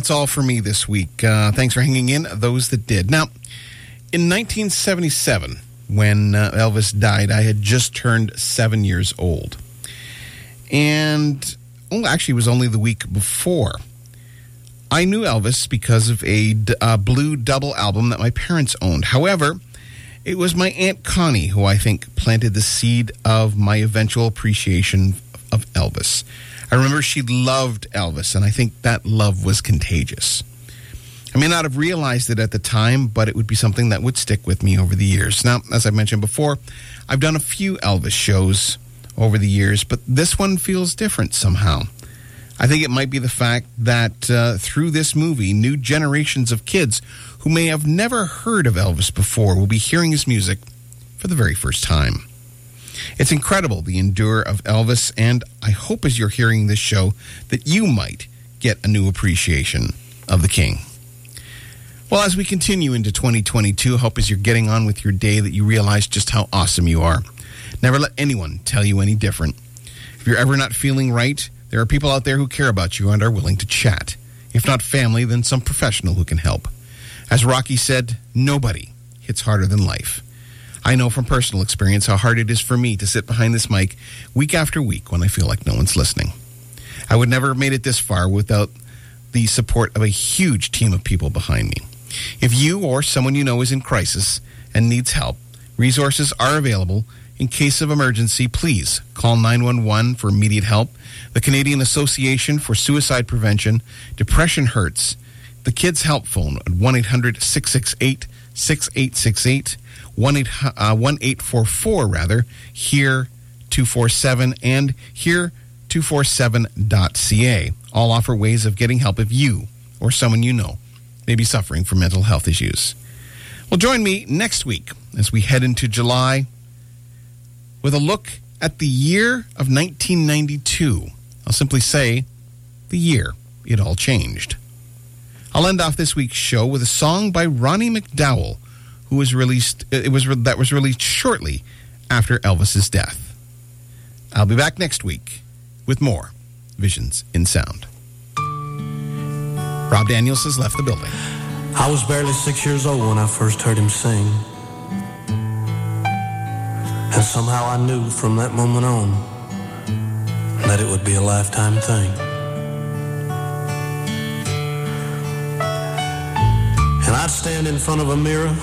That's all for me this week. Uh, thanks for hanging in, those that did. Now, in 1977, when uh, Elvis died, I had just turned seven years old. And, well, actually, it was only the week before. I knew Elvis because of a uh, blue double album that my parents owned. However, it was my Aunt Connie who I think planted the seed of my eventual appreciation of Elvis. I remember she loved Elvis, and I think that love was contagious. I may not have realized it at the time, but it would be something that would stick with me over the years. Now, as I mentioned before, I've done a few Elvis shows over the years, but this one feels different somehow. I think it might be the fact that uh, through this movie, new generations of kids who may have never heard of Elvis before will be hearing his music for the very first time. It's incredible the endure of Elvis, and I hope as you're hearing this show that you might get a new appreciation of the King. Well, as we continue into 2022, I hope as you're getting on with your day that you realize just how awesome you are. Never let anyone tell you any different. If you're ever not feeling right, there are people out there who care about you and are willing to chat. If not family, then some professional who can help. As Rocky said, nobody hits harder than life. I know from personal experience how hard it is for me to sit behind this mic week after week when I feel like no one's listening. I would never have made it this far without the support of a huge team of people behind me. If you or someone you know is in crisis and needs help, resources are available. In case of emergency, please call 911 for immediate help. The Canadian Association for Suicide Prevention, Depression Hurts, the Kids Help Phone at 1 800 668 6868, 1 844 uh, rather, here 247, and here 247.ca. All offer ways of getting help if you or someone you know may be suffering from mental health issues. Well, join me next week as we head into July with a look at the year of 1992. I'll simply say the year it all changed. I'll end off this week's show with a song by Ronnie McDowell, who was released. It was that was released shortly after Elvis's death. I'll be back next week with more Visions in Sound. Rob Daniels has left the building. I was barely six years old when I first heard him sing. And somehow I knew from that moment on that it would be a lifetime thing. And I'd stand in front of a mirror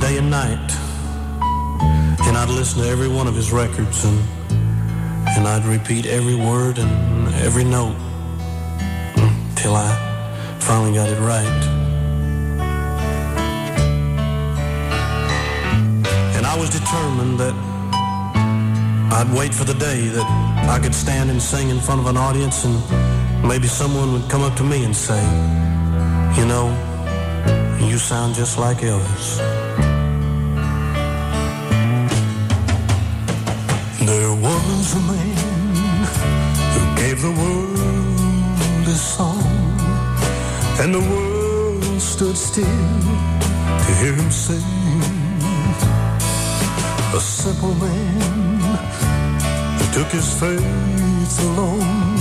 day and night. And I'd listen to every one of his records and and I'd repeat every word and every note till I finally got it right. And I was determined that I'd wait for the day that I could stand and sing in front of an audience and maybe someone would come up to me and say, you know, you sound just like Elvis. There was a man who gave the world a song, and the world stood still to hear him sing. A simple man who took his faith alone,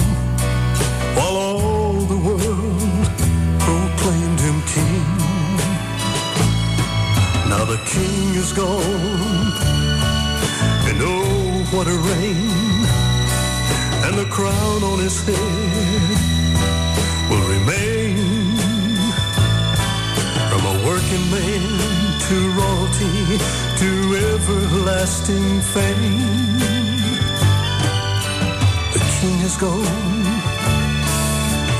while the king is gone, and oh, what a reign! And the crown on his head will remain. From a working man to royalty to everlasting fame. The king is gone,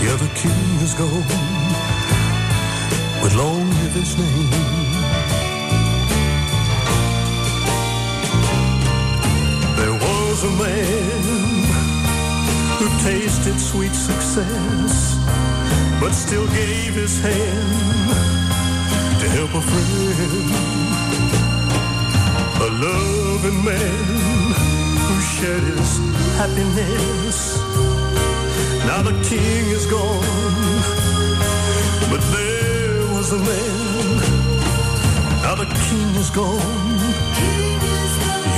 yeah, the king is gone, but long live his name. Was a man who tasted sweet success, but still gave his hand to help a friend. A loving man who shared his happiness. Now the king is gone, but there was a man. Now the king is gone.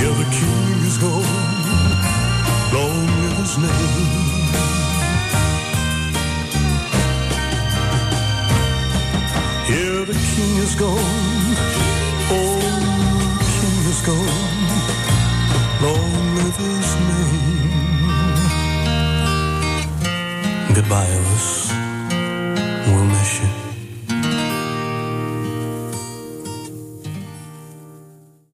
Yeah, the king is gone. Lone his name. Here the king is gone. Oh, king is gone. Lone his name. Goodbye, Elvis.